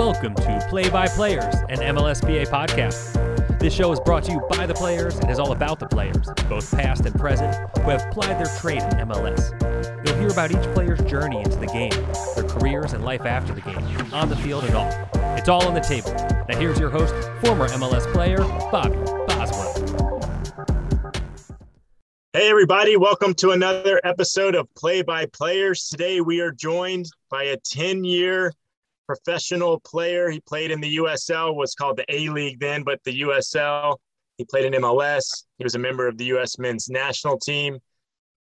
Welcome to Play by Players, an MLSPA podcast. This show is brought to you by the players and is all about the players, both past and present, who have plied their trade in MLS. You'll hear about each player's journey into the game, their careers and life after the game, on the field and off. It's all on the table. Now here's your host, former MLS player, Bobby Boswell. Hey, everybody, welcome to another episode of Play by Players. Today we are joined by a 10 year professional player. He played in the USL, was called the A League then, but the USL. He played in MLS. He was a member of the US men's national team.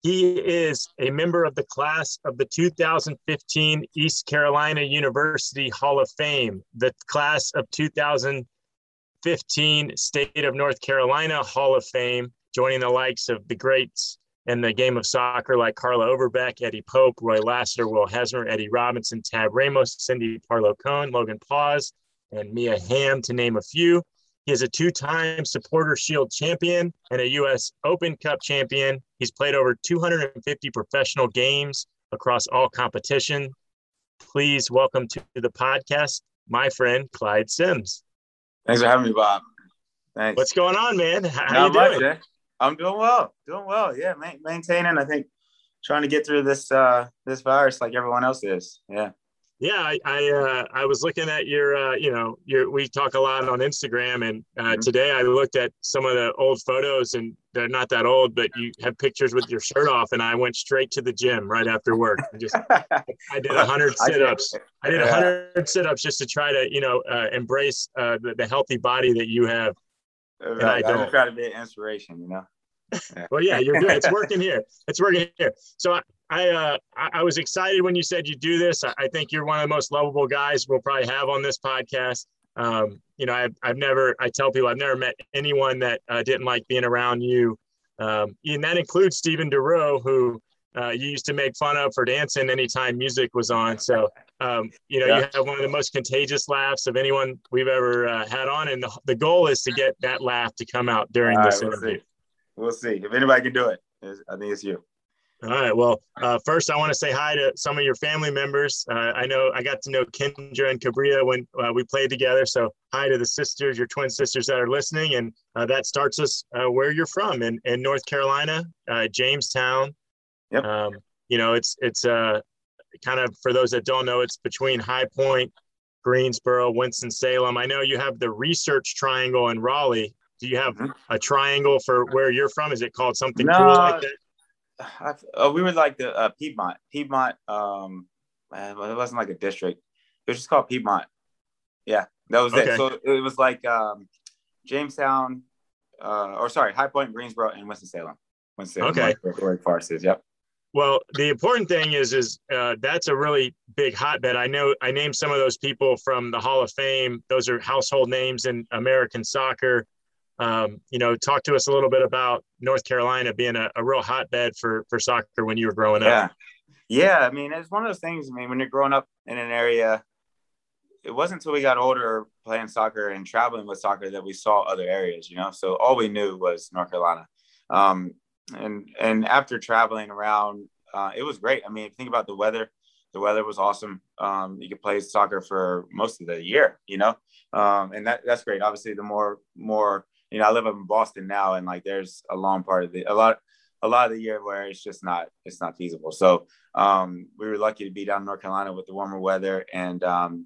He is a member of the class of the 2015 East Carolina University Hall of Fame, the class of 2015 State of North Carolina Hall of Fame joining the likes of the greats in the game of soccer like Carla Overbeck, Eddie Pope, Roy Lassiter, Will Hesmer, Eddie Robinson, Tab Ramos, Cindy Parlow Cone, Logan Pause, and Mia Hamm, to name a few. He is a two time Supporter Shield champion and a U.S. Open Cup champion. He's played over 250 professional games across all competition. Please welcome to the podcast my friend Clyde Sims. Thanks for having me, Bob. Thanks. What's going on, man? How Not you doing? much, eh? I'm doing well, doing well. Yeah, ma- maintaining. I think trying to get through this uh this virus like everyone else is. Yeah. Yeah, I I, uh, I was looking at your uh, you know your we talk a lot on Instagram, and uh, Mhm. today I looked at some of the old photos, and they're not that old, but you have pictures with your shirt off, and I went straight to the gym right after work. I just I did a hundred sit ups. I did hundred sit ups just to try to you know uh, embrace uh, the, the healthy body that you have. Right. I I, don't. just try to be an inspiration, you know. Well, yeah, you're good. It's working here. It's working here. So I, I, uh, I I was excited when you said you do this. I, I think you're one of the most lovable guys we'll probably have on this podcast. Um, you know, I've, I've never, I tell people I've never met anyone that uh, didn't like being around you. Um, and that includes Stephen deRoux, who uh, you used to make fun of for dancing anytime music was on. So, um, you know, you have one of the most contagious laughs of anyone we've ever uh, had on. And the, the goal is to get that laugh to come out during All this right, we'll interview. see. We'll see if anybody can do it. I think it's you. All right. Well, uh, first, I want to say hi to some of your family members. Uh, I know I got to know Kendra and Cabria when uh, we played together. So, hi to the sisters, your twin sisters that are listening. And uh, that starts us uh, where you're from in, in North Carolina, uh, Jamestown. Yep. Um, you know, it's it's uh, kind of for those that don't know, it's between High Point, Greensboro, Winston Salem. I know you have the Research Triangle in Raleigh. Do you have Mhm. a triangle for where you're from? Is it called something No, cool like that? I, oh, we were like the uh, Piedmont. Piedmont. Um, uh, it wasn't like a district. It was just called Piedmont. Yeah, that was Okay. it. So it was like um, Jamestown, uh, or sorry, High Point, Greensboro, and Winston Salem. Winston Salem, Okay. Forest is. Yep. Well, the important thing is, is uh, that's a really big hotbed. I know I named some of those people from the Hall of Fame. Those are household names in American soccer. Um, you know, talk to us a little bit about North Carolina being a, a real hotbed for for soccer when you were growing Yeah. up. Yeah. I mean, it's one of those things. I mean, when you're growing up in an area, it wasn't until we got older playing soccer and traveling with soccer that we saw other areas, you know? So all we knew was North Carolina. Um, and, and after traveling around, uh, it was great. I mean, think about the weather. The weather was awesome. Um, you could play soccer for most of the year, you know? Um, and that, that's great. Obviously, the more, more, you know, I live up in Boston now, and like there's a long part of the, a lot, a lot of the year where it's just not, it's not feasible. So, um, we were lucky to be down in North Carolina with the warmer weather, and um,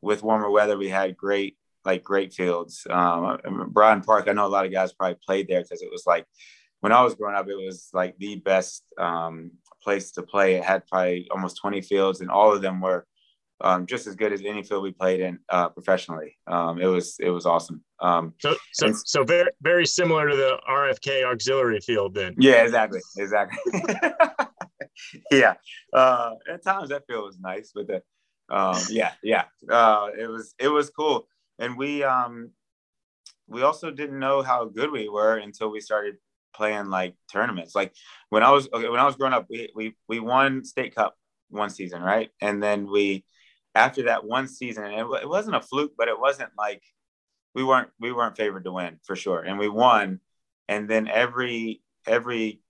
with warmer weather, we had great like great fields. Um, Bryan Park, I know a lot of guys probably played there because it was like when I was growing up, it was like the best um, place to play. It had probably almost 20 fields, and all of them were um, just as good as any field we played in uh, professionally. Um, it was it was awesome. Um, So, so, And- so very very similar to the RFK auxiliary field then. Yeah, exactly, exactly. yeah, uh, at times that field was nice, but the, um, yeah, yeah, uh, it was it was cool, and we um, we also didn't know how good we were until we started playing like tournaments. Like when I was okay, when I was growing up, we we we won state cup one season, right, and then we after that one season, it, it wasn't a fluke, but it wasn't like we weren't we weren't favored to win for sure, and we won, and then every every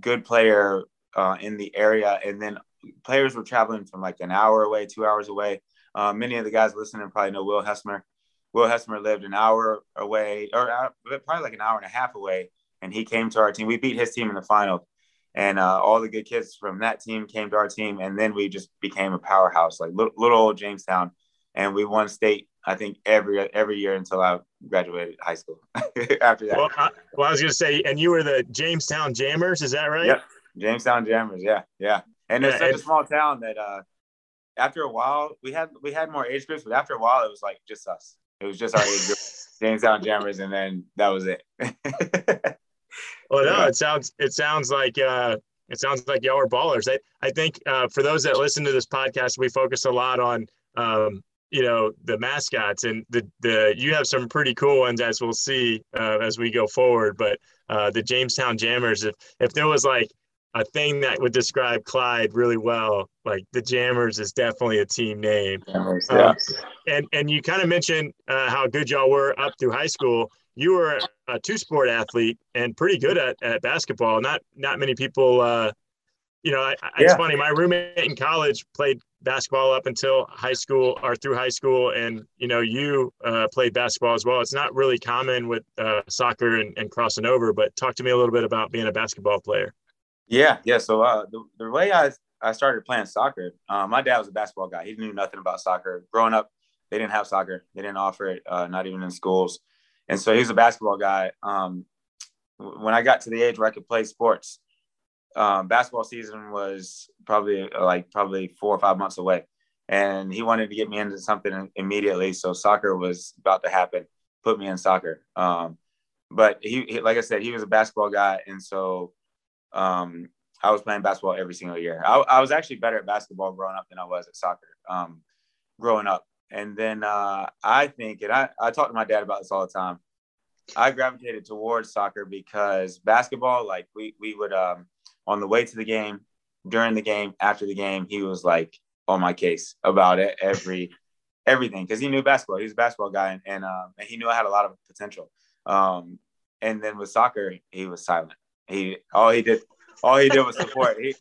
good player uh, in the area, and then players were traveling from like an hour away, two hours away. Uh, many of the guys listening probably know Will Hesmer. Will Hesmer lived an hour away, or uh, probably like an hour and a half away, and he came to our team. We beat his team in the final, and uh, all the good kids from that team came to our team, and then we just became a powerhouse, like little, little old Jamestown, and we won state. I think every every year until I graduated high school. After that, well I, well, I was gonna say, and you were the Jamestown Jammers, is that right? Yep, Jamestown Jammers. Yeah, yeah. And it's yeah, such a small town that uh, after a while we had we had more age groups, but after a while it was like just us. It was just our age group, Jamestown Jammers, and then that was it. well, no, it sounds it sounds like uh, it sounds like y'all are ballers. I I think uh, for those that listen to this podcast, we focus a lot on um, you know the mascots and the the you have some pretty cool ones as we'll see uh, as we go forward. But uh, the Jamestown Jammers, if if there was like a thing that would describe Clyde really well. Like the Jammers is definitely a team name. Jammers, um, yeah. and and you kind of mentioned uh, how good y'all were up through high school. You were a two sport athlete and pretty good at, at basketball. Not not many people. Uh, you know, I, yeah. it's funny. My roommate in college played basketball up until high school or through high school, and you know, you uh, played basketball as well. It's not really common with uh, soccer and, and crossing over. But talk to me a little bit about being a basketball player. Yeah, yeah. So uh, the, the way I, I started playing soccer, um, my dad was a basketball guy. He knew nothing about soccer. Growing up, they didn't have soccer. They didn't offer it, uh, not even in schools. And so he was a basketball guy. Um, when I got to the age where I could play sports, um, basketball season was probably like probably four or five months away. And he wanted to get me into something immediately. So soccer was about to happen, put me in soccer. Um, but he, he, like I said, he was a basketball guy. And so um, I was playing basketball every single year. I, I, was actually better at basketball growing up than I was at soccer um, growing up. And then uh, I think, and I, I talk to my dad about this all the time. I gravitated towards soccer because basketball, like we we would um, on the way to the game, during the game, after the game, he was like on my case about it every everything because he knew basketball. He was a basketball guy, and and, um, and he knew I had a lot of potential. Um, and then with soccer, he was silent. He all he did all he did was support. He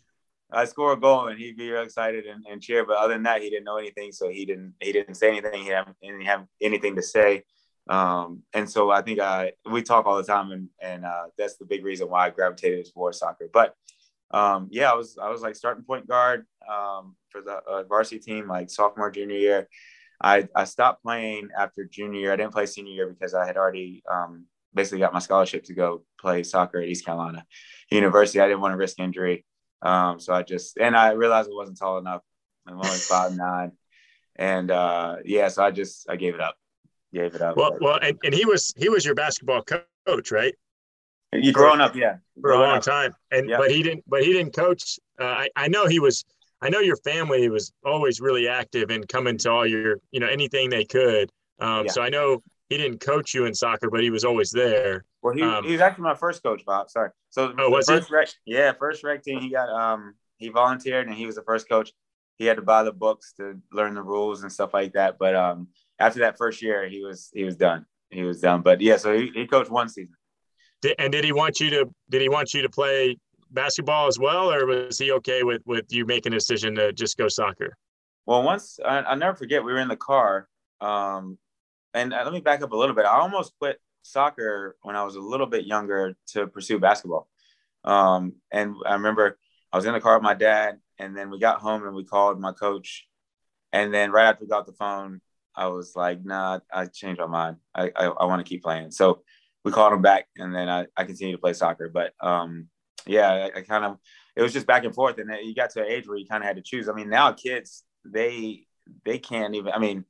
I score a goal and he'd be real excited and, and, cheer. But other than that, he didn't know anything, so he didn't he didn't say anything. He didn't have anything to say. Um, and so I think I we talk all the time, and and uh, that's the big reason why I gravitated towards soccer. But um, yeah, I was I was like starting point guard um, for the uh, varsity team like sophomore junior year. I I stopped playing after junior year. I didn't play senior year because I had already um, basically got my scholarship to go play soccer at East Carolina University. I didn't want to risk injury. Um, so I just, and I realized it wasn't tall enough. I'm only five nine. And uh, yeah, so I just, I gave it up. Gave it up. Well, well, and, and he was, he was your basketball coach, right? You growing up, yeah. For a long up. time. And, yeah. but he didn't, but he didn't coach. Uh, I, I know he was, I know your family was always really active and coming to all your, you know, anything they could. Um, yeah. So I know he didn't coach you in soccer, but he was always there. Well, he, um, he was actually my first coach, Bob. Sorry. So oh, was first he? Rec, yeah, first rec team. He got um he volunteered and he was the first coach. He had to buy the books to learn the rules and stuff like that. But um after that first year, he was he was done. He was done. But yeah, so he, he coached one season. Did, and did he want you to did he want you to play basketball as well, or was he okay with with you making a decision to just go soccer? Well, once I, I'll never forget, we were in the car um, and uh, let me back up a little bit. I almost quit soccer when I was a little bit younger to pursue basketball. Um, and I remember I was in the car with my dad, and then we got home and we called my coach. And then right after we got the phone, I was like, nah, I changed my mind. I, I, I want to keep playing. So we called him back, and then I, I continued to play soccer. But um, yeah, I, I kind of, it was just back and forth. And you got to an age where you kind of had to choose. I mean, now kids, they, they can't even, I mean,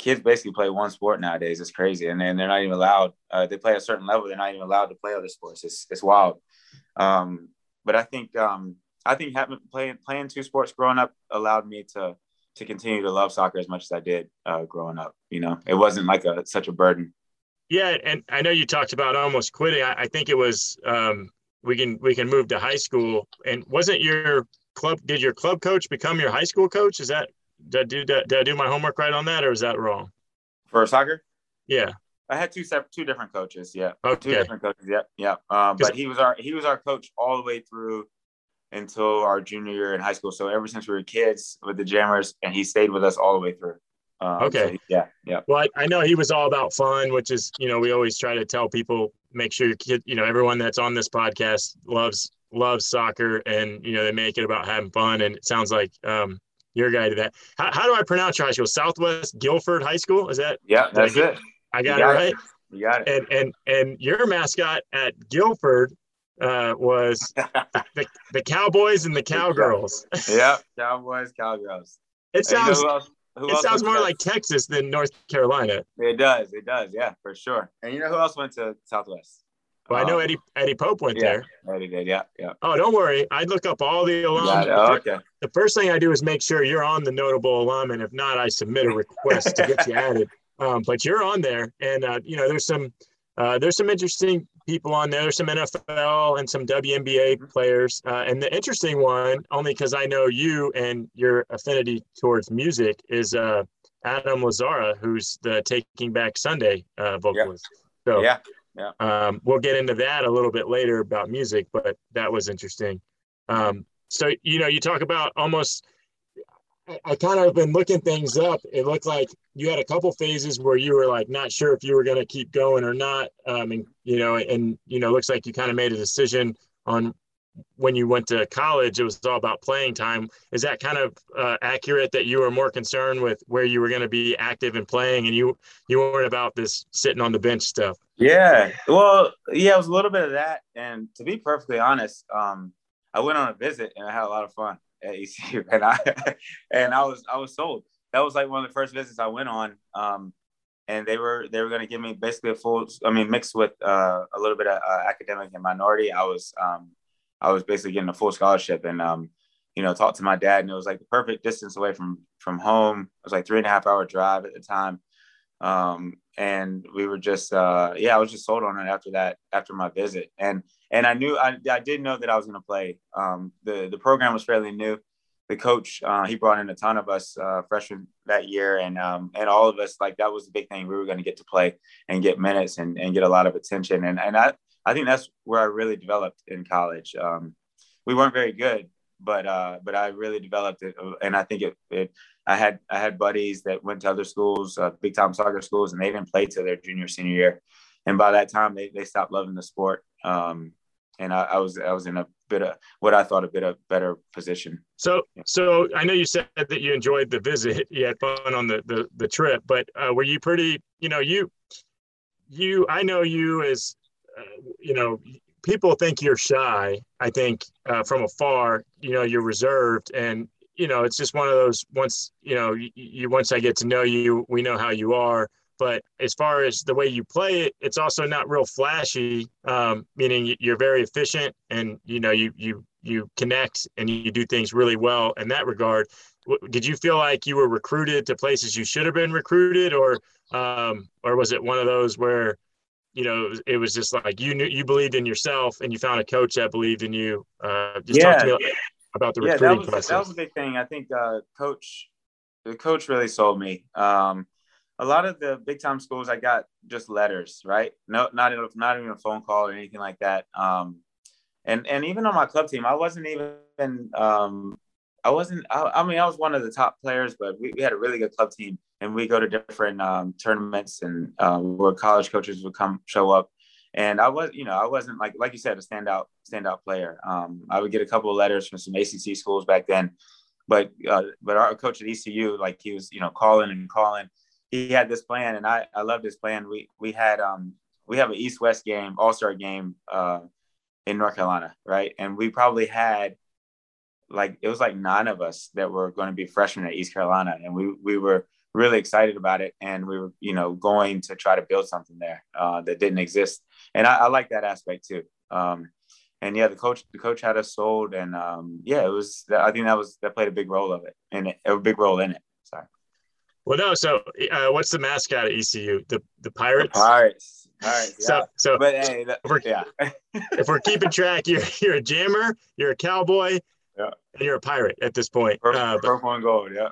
kids basically play one sport nowadays. It's crazy, and then they're not even allowed. Uh, they play a certain level. They're not even allowed to play other sports. It's it's wild. Um, but I think um, I think having playing playing two sports growing up allowed me to to continue to love soccer as much as I did uh, growing up. You know, it wasn't like a such a burden. Yeah, and I know you talked about almost quitting. I, I think it was um, we can we can move to high school. And wasn't your club? Did your club coach become your high school coach? Is that did I do that? did I do my homework right on that, or is that wrong? For soccer? Yeah. I had two separate, two different coaches. Yeah. Okay. Two different coaches. Yep. Yep. Um, but he was our he was our coach all the way through until our junior year in high school. So ever since we were kids with the Jammers, and he stayed with us all the way through. Um, Okay. so, yeah, yeah, Well, I, I know he was all about fun, which is, you know, we always try to tell people make sure your kid, you know, everyone that's on this podcast loves loves soccer, and you know they make it about having fun. And it sounds like um, you're guy to that. How, how do I pronounce your high school? Southwest Guilford High School? Is that yeah. That's Like- it. I got, got it it. right? You got it. And and and your mascot at Guilford uh, was the, the Cowboys and the Cowgirls. yeah, Cowboys, Cowgirls. It And you know sounds who else- who it sounds more like Texas than North Carolina. It does. It does. Yeah, for sure. And you know who else went to Southwest? Well, I know Um, Eddie Eddie Pope went yeah. there. Eddie did. Yeah, yeah. Oh, don't worry. I look up all the alums. Oh, okay. the first thing I do is make sure you're on the notable alum, and if not, I submit a request to get you added. Um, but you're on there, and uh, you know there's some uh, there's some interesting people on there. There's some NFL and some WNBA Mm-hmm. players, uh, and the interesting one, only because I know you and your affinity towards music, is uh, Adam Lazzara, who's the Taking Back Sunday uh, vocalist. So Yeah. Um, we'll get into that a little bit later about music, but that was interesting. Um, so, you know, you talk about almost, I, I kind of been looking things up. It looked like you had a couple phases where you were like not sure if you were going to keep going or not. Um, and, you know, and, you know, it looks like you kind of made a decision on when you went to college, it was all about playing time. Is that kind of uh, accurate that you were more concerned with where you were going to be active and playing and you, you weren't about this sitting on the bench stuff? Yeah. Well, yeah, it was a little bit of that. And to be perfectly honest, um, I went on a visit and I had a lot of fun at ECU, and I and I was I was sold. That was like one of the first visits I went on. Um, and they were they were going to give me basically a full. I mean, mixed with uh, a little bit of uh, academic and minority. I was um, I was basically getting a full scholarship, and um, you know, talked to my dad, and it was like the perfect distance away from from home. It was like three and a half hour drive at the time. Um, and we were just uh, yeah, I was just sold on it after that after my visit, and and I knew I, I did know that I was to play. Um, the the program was fairly new. The coach uh, he brought in a ton of us uh, freshmen that year, and um, and all of us like that was the big thing. We were going to get to play and get minutes and, and get a lot of attention, and and I I think that's where I really developed in college. Um, we weren't very good, but uh, but I really developed it, and I think it, it I had I had buddies that went to other schools, uh, big time soccer schools, and they didn't play till their junior senior year, and by that time they, they stopped loving the sport. Um, and I, I was I was in a bit of what I thought a bit of better position. So, so I know you said that you enjoyed the visit. You had fun on the the, the trip, but uh, were you pretty? You know, you, you. I know you as, uh, you know, people think you're shy. I think uh, from afar, you know, you're reserved, and you know, it's just one of those. Once you know, you, you once I get to know you, we know how you are. But as far as the way you play it, it's also not real flashy. Um, meaning you're very efficient, and you know, you you you connect and you do things really well in that regard. Did you feel like you were recruited to places you should have been recruited, or um, or was it one of those where, you know, it was just like you knew you believed in yourself and you found a coach that believed in you? Uh, just talk to me about the yeah, recruiting that was process. that was a big thing. I think uh, coach, the coach really sold me. Um, a lot of the big time schools, I got just letters, right? No, not even not even a phone call or anything like that. Um, and and even on my club team, I wasn't even um, I wasn't. I, I, mean, I was one of the top players, but we, we had a really good club team, and we go to different um, tournaments and um, where college coaches would come show up. And I was, you know, I wasn't like like you said, a standout standout player. Um, I would get a couple of letters from some ACC schools back then, but uh, but our coach at ECU, like he was, you know, calling and calling. He had this plan, and I I loved his plan. We we had um we have an East West game, All Star game uh, in North Carolina, right? And we probably had like it was like nine of us that were going to be freshmen at East Carolina, and we we were really excited about it, and we were you know going to try to build something there uh, that didn't exist, and I, I like that aspect too. Um, and yeah, the coach the coach had us sold, and um, yeah, it was I think that was that played a big role of it, and it, a big role in it. Sorry. Well, no. So, uh, what's the mascot at ECU? The the Pirates. The Pirates. Pirates. Yeah. So, so but hey, that, we're, yeah. if we're keeping track, you're you're a jammer, you're a cowboy, Yeah. and you're a pirate at this point. Purple, Uh, but, purple and gold. Yeah.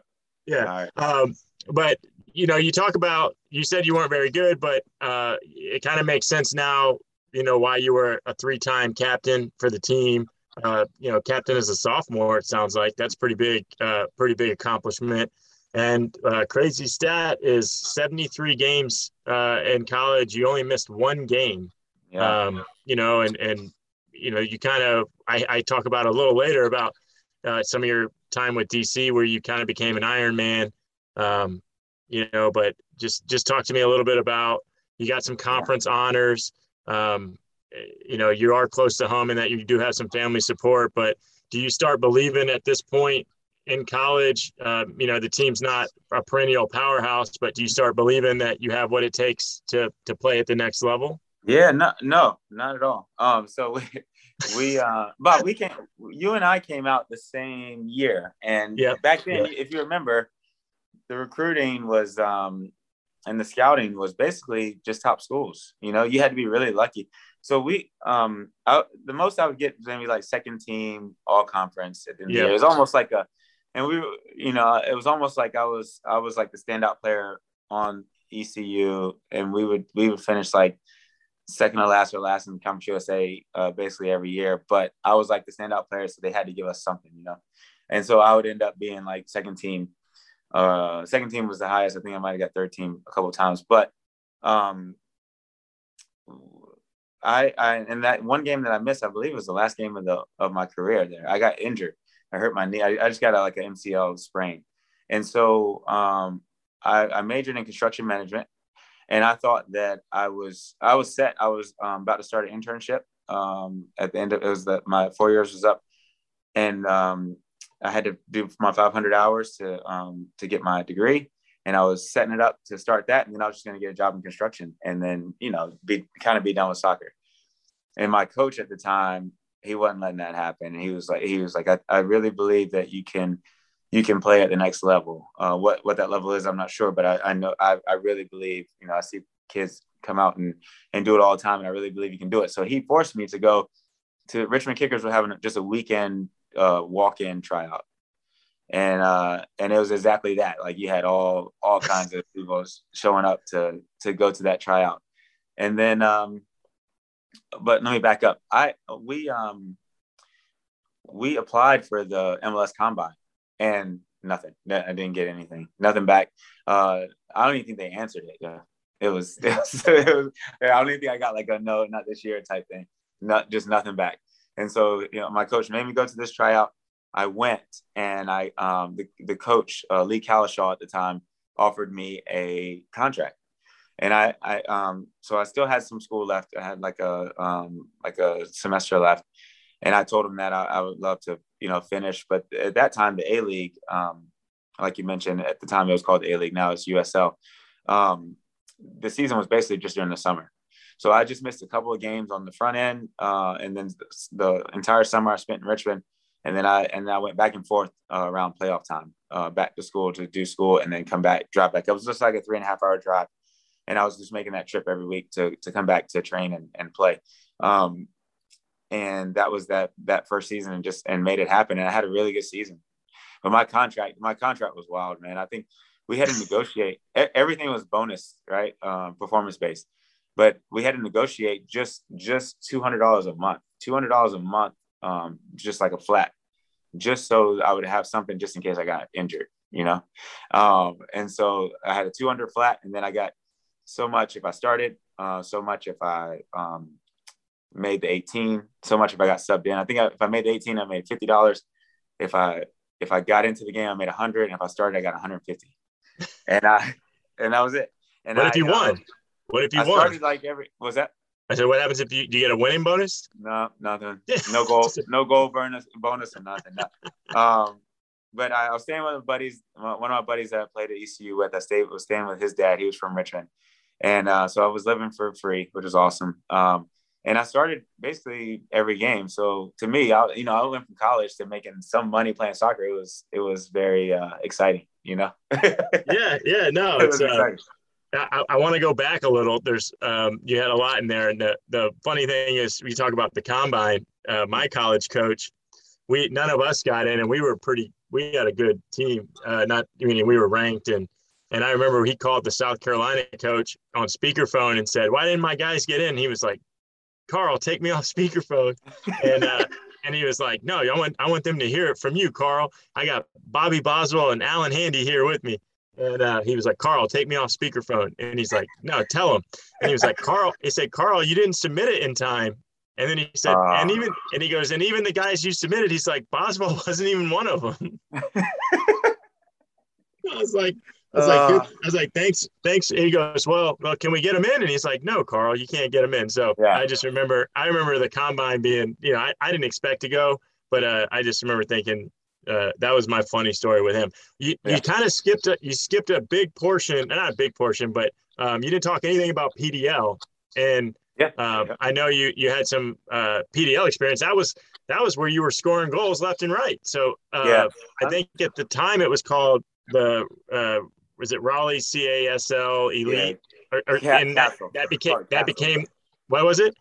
yeah. All right. Um, but you know, you talk about you said you weren't very good, but uh, it kind of makes sense now. You know why you were a three-time captain for the team. Uh, you know, captain as a sophomore. It sounds like that's pretty big. Uh, pretty big accomplishment. And uh, crazy stat is 73 games uh, in college. You only missed one game. Yeah. Um, you know, and and you know, you kind of I, I talk about a little later about uh, some of your time with DC where you kind of became an Iron Man. Um, you know, but just just talk to me a little bit about you got some conference honors. Um, you know, you are close to home and that you do have some family support, but do you start believing at this point in college, um, you know, the team's not a perennial powerhouse, but do you start believing that you have what it takes to to play at the next level? Yeah, no, no, not at all. Um, so we, we, uh, but we came, you and I came out the same year, and yeah, back then, yeah. if you remember, the recruiting was, um, and the scouting was basically just top schools. You know, you had to be really lucky. So we, um, I, the most I would get was maybe like second team all conference at the end yeah. It was almost like a and we you know it was almost like i was i was like the standout player on ecu and we would we would finish like second or last or last in the conference usa uh, basically every year but i was like the standout player so they had to give us something you know and so i would end up being like second team uh second team was the highest i think i might have got third team a couple times but um I, I and that one game that I missed, I believe it was the last game of the of my career there. I got injured I hurt my knee. I, I just got a, like an MCL sprain. And so um, I, I, majored in construction management and I thought that I was, I was set. I was um, about to start an internship um, at the end of, it was that my four years was up and um, I had to do my 500 hours to, um, to get my degree. And I was setting it up to start that. And then I was just going to get a job in construction and then, you know, be kind of be done with soccer. And my coach at the time he wasn't letting that happen. He was like, he was like, I, I really believe that you can, you can play at the next level. Uh, what what that level is, I'm not sure, but I, I know I, I really believe. You know, I see kids come out and and do it all the time, and I really believe you can do it. So he forced me to go to Richmond Kickers. Were having just a weekend uh, walk-in tryout, and uh, and it was exactly that. Like you had all all kinds of people showing up to to go to that tryout, and then um, but let me back up. I we um we applied for the MLS Combine and nothing. I didn't get anything. Nothing back. Uh, I don't even think they answered it. Yeah, it was. It was, it was I don't even think I got like a no, not this year type thing. Not just nothing back. And so you know, my coach made me go to this tryout. I went and I um the the coach uh, Leigh Cowlishaw at the time offered me a contract and I, I, um, so I still had some school left. I had like a, um, like a semester left, and I told him that I, I would love to, you know, finish. But at that time, the A League, um, like you mentioned, at the time it was called A League. Now it's USL. Um, the season was basically just during the summer, so I just missed a couple of games on the front end, uh, and then the, entire summer I spent in Richmond, and then I and then I went back and forth uh, around playoff time, uh, back to school to do school, and then come back, drive back. It was just like a three and a half hour drive and I was just making that trip every week to to come back to train and, and play. Um, and that was that that first season and just and made it happen. And I had a really good season. But my contract, my contract was wild, man. I think we had to negotiate. Everything was bonus, right? Um, performance based, but we had to negotiate just just two hundred dollars a month. Two hundred dollars a month, um, just like a flat, just so I would have something just in case I got injured, you know. Um, and so I had a two hundred flat, and then I got so much if I started, uh, so much if I um, made the 18, so much if I got subbed in. I think I, if I made the 18, I made $50. If I if I got into the game, I made a 100, and if I started, I got 150. and I and that was it. And what I, if you won? What if you I won? Started like every was that? I said, what happens if you do you get a winning bonus? No, nothing. No goal, no goal bonus, bonus or nothing. No. Um, but I, I, was staying with buddies. One of my buddies that I played at ECU with, I stayed was staying with his dad. He was from Richmond, and uh, so I was living for free, which was awesome. Um, and I started basically every game. So to me, I, you know, I went from college to making some money playing soccer. It was it was very uh, exciting, you know. yeah, yeah, no, it's. It uh, I, I want to go back a little. There's um, you had a lot in there, and the the funny thing is, we talk about the combine. Uh, my college coach, we none of us got in, and we were pretty. We had a good team. Uh, not I mean we were ranked, and and I remember he called the South Carolina coach on speakerphone and said, "Why didn't my guys get in?" He was like, "Carl, take me off speakerphone." And uh, and he was like, "No, I want I want them to hear it from you, Carl. I got Bobby Boswell and Alan Handy here with me." And uh, he was like, Carl, take me off speakerphone. And he's like, no, tell him. And he was like, Carl, he said, Carl, you didn't submit it in time. And then he said, uh, and even, and he goes, and even the guys you submitted, he's like, Boswell wasn't even one of them. I was like, I was uh, like, I was like, thanks, thanks. And he goes, well, well, can we get him in? And he's like, no, Carl, you can't get him in. So yeah. I just remember, I remember the combine being, you know, I, I didn't expect to go, but uh, I just remember thinking, uh, that was my funny story with him. You yeah. you kind of skipped a you skipped a big portion, not a big portion, but um, you didn't talk anything about PDL. And yeah, um, yeah. I know you you had some uh, PDL experience. That was that was where you were scoring goals left and right. So uh, yeah. I think at the time it was called the uh, was it Raleigh CASL Elite or, or and that, that became that became what was it?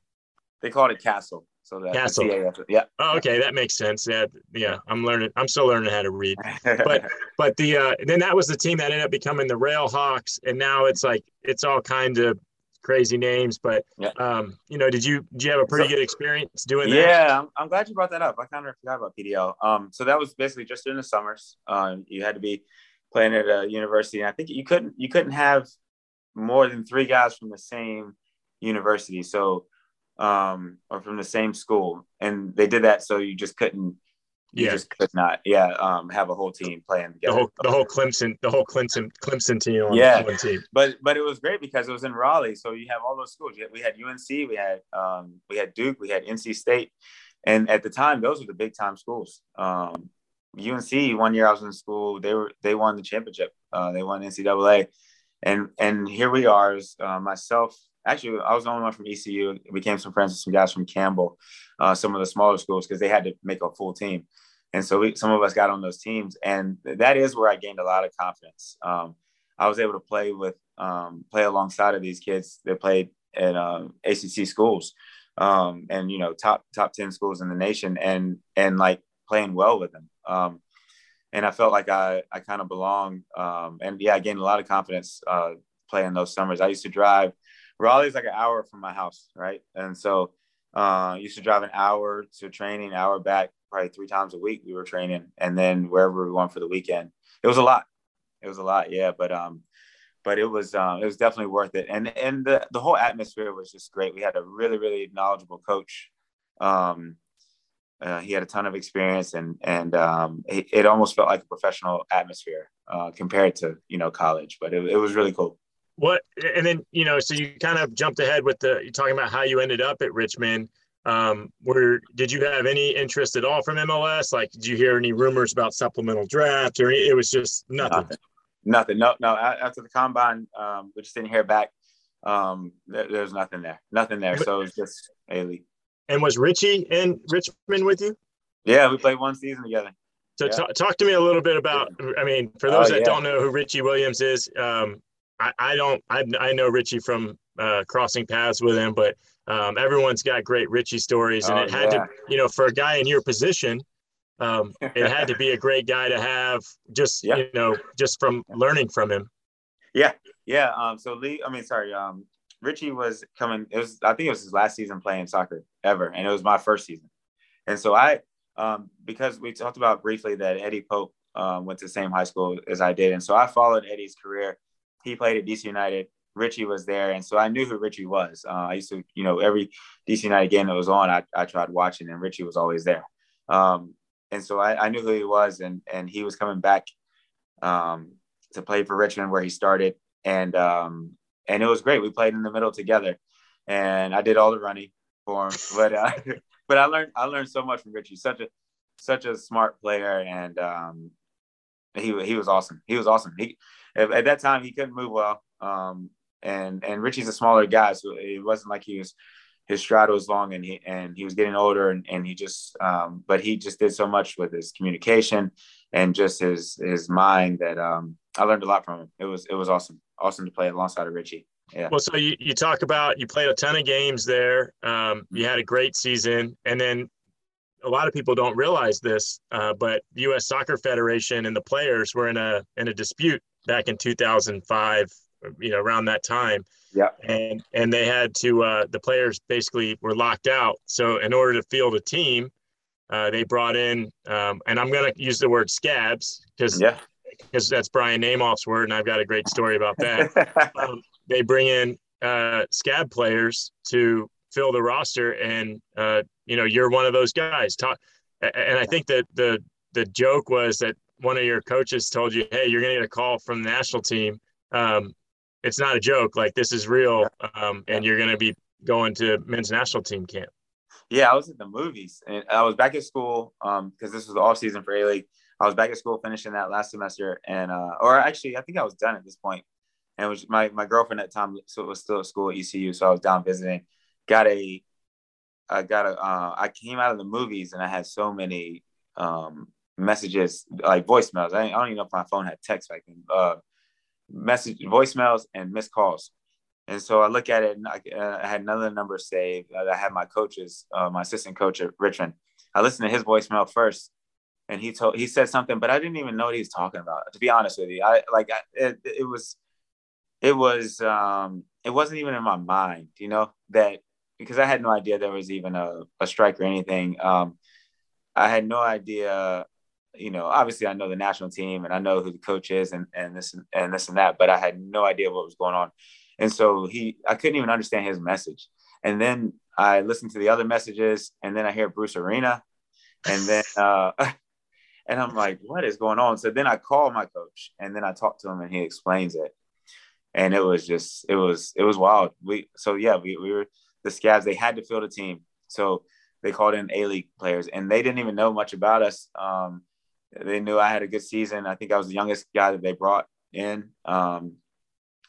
They called it Castle. So that Castle. Yeah. Oh, okay, that makes sense. Yeah, yeah. I'm learning. I'm still learning how to read. But but the uh, then that was the team that ended up becoming the RailHawks, and now it's like it's all kind of crazy names. But yeah. um, you know, did you did you have a pretty so, good experience doing that? Yeah, I'm, I'm, glad you brought that up. I kind of forgot about PDL. Um, so that was basically just during the summers. Um, you had to be playing at a university, and I think you couldn't you couldn't have more than three guys from the same university. So um, or from the same school, and they did that so you just couldn't. You yeah. just could not, yeah, um, have a whole team playing together. The whole, the whole Clemson, the whole Clemson, Clemson team on yeah. one team. But but it was great because it was in Raleigh, so you have all those schools. We had UNC, we had um, we had Duke, we had NC State, and at the time, those were the big time schools. Um, UNC, one year I was in school, they were they won the championship. Uh, they won NCAA, and and here we are, uh, myself actually, I was the only one from ECU. We became some friends with some guys from Campbell, uh, some of the smaller schools, because they had to make a full team. And so we, some of us got on those teams, and that is where I gained a lot of confidence. Um, I was able to play with, um, play alongside of these kids that played at um, ACC schools, um, and you know, top top ten schools in the nation, and and like playing well with them. Um, and I felt like I I kind of belonged, um, and yeah, I gained a lot of confidence uh, playing those summers. I used to drive Raleigh's like an hour from my house, right? And so uh, used to drive an hour to training, hour back, probably three times a week we were training, and then wherever we went for the weekend. It was a lot. It was a lot, yeah. But um, but it was um, it was definitely worth it, and and the the whole atmosphere was just great. We had a really really knowledgeable coach. Um, uh, he had a ton of experience, and and um, it, it almost felt like a professional atmosphere uh, compared to you know college. But it, it was really cool. What and then you know, so you kind of jumped ahead with the you talking about how you ended up at Richmond. Um, where did you have any interest at all from MLS? Like, did you hear any rumors about supplemental draft, or it was just nothing? Nothing. nothing. No, no. After the combine, um, we just didn't hear back. Um, there, there's nothing there. Nothing there. So it's just Haley. And was Richie in Richmond with you? Yeah, we played one season together. So yeah. t- talk to me a little bit about. I mean, for those oh, that yeah. don't know who Richie Williams is, um, I, I don't I, I know Richie from uh, crossing paths with him, but um, everyone's got great Richie stories, and oh, it had yeah. to you know for a guy in your position, um, it had to be a great guy to have just yeah. you know just from learning from him. Yeah, yeah. Um, so Leigh, I mean, sorry, um, Richie was coming. It was I think it was his last season playing soccer ever, and it was my first season. And so I, um, because we talked about briefly that Eddie Pope um, went to the same high school as I did, and so I followed Eddie's career he played at DC United. Richie was there, and so I knew who Richie was. Uh, I used to, you know, every DC United game that was on, I, I tried watching, and Richie was always there. Um, and so I, I, knew who he was, and and he was coming back um, to play for Richmond where he started, and um, and it was great. We played in the middle together, and I did all the running for him. But uh, but I learned I learned so much from Richie. Such a such a smart player, and um, he he was awesome. He was awesome. He at, at that time he couldn't move well. Um, and and Richie's a smaller guy, so it wasn't like he was his stride was long and he and he was getting older and, and he just um, but he just did so much with his communication and just his his mind that um, I learned a lot from him. It was it was awesome. Awesome to play alongside of Richie. Yeah. Well, so you, you talk about you played a ton of games there. Um, you had a great season, and then a lot of people don't realize this, uh, but U.S. Soccer Federation and the players were in a in a dispute back in 2005, you know, around that time. Yeah. And and they had to uh, the players basically were locked out. So in order to field a team, uh, they brought in, um, and I'm going to use the word scabs because Yeah. because that's Bryan Namoff's word, and I've got a great story about that. um, they bring in uh, scab players to fill the roster, and uh, you know you're one of those guys. Talk, and I think that the the joke was that one of your coaches told you, "Hey, you're going to get a call from the national team." Um, it's not a joke; like this is real, um, and you're going to be going to men's national team camp. Yeah, I was at the movies, and I was back at school um because this was the off season for A League. I was back at school finishing that last semester, and uh, or actually, I think I was done at this point. And it was my my girlfriend at the time, so it was still at school at ECU, so I was down visiting. Got a, I got a, uh, I came out of the movies, and I had so many um messages like voicemails. I, I don't even know if my phone had text back then. Uh, message voicemails and missed calls. And so I look at it, and I, uh, I had another number saved. I had my coaches, uh, my assistant coach at Richmond. I listened to his voicemail first, and he told he said something, but I didn't even know what he was talking about. To be honest with you, I like I, it, it was, it was, um, it wasn't even in my mind, you know, that because I had no idea there was even a, a strike or anything. Um, I had no idea, you know. Obviously, I know the national team and I know who the coach is and and this and this and that, but I had no idea what was going on. And so he, I couldn't even understand his message. And then I listened to the other messages, and then I hear Bruce Arena, and then, uh, and I'm like, what is going on? So then I call my coach, and then I talk to him, and he explains it. And it was just, it was, it was wild. We, so yeah, we, we were the Scabs. They had to fill the team, so they called in A League players, and they didn't even know much about us. Um, they knew I had a good season. I think I was the youngest guy that they brought in. Um,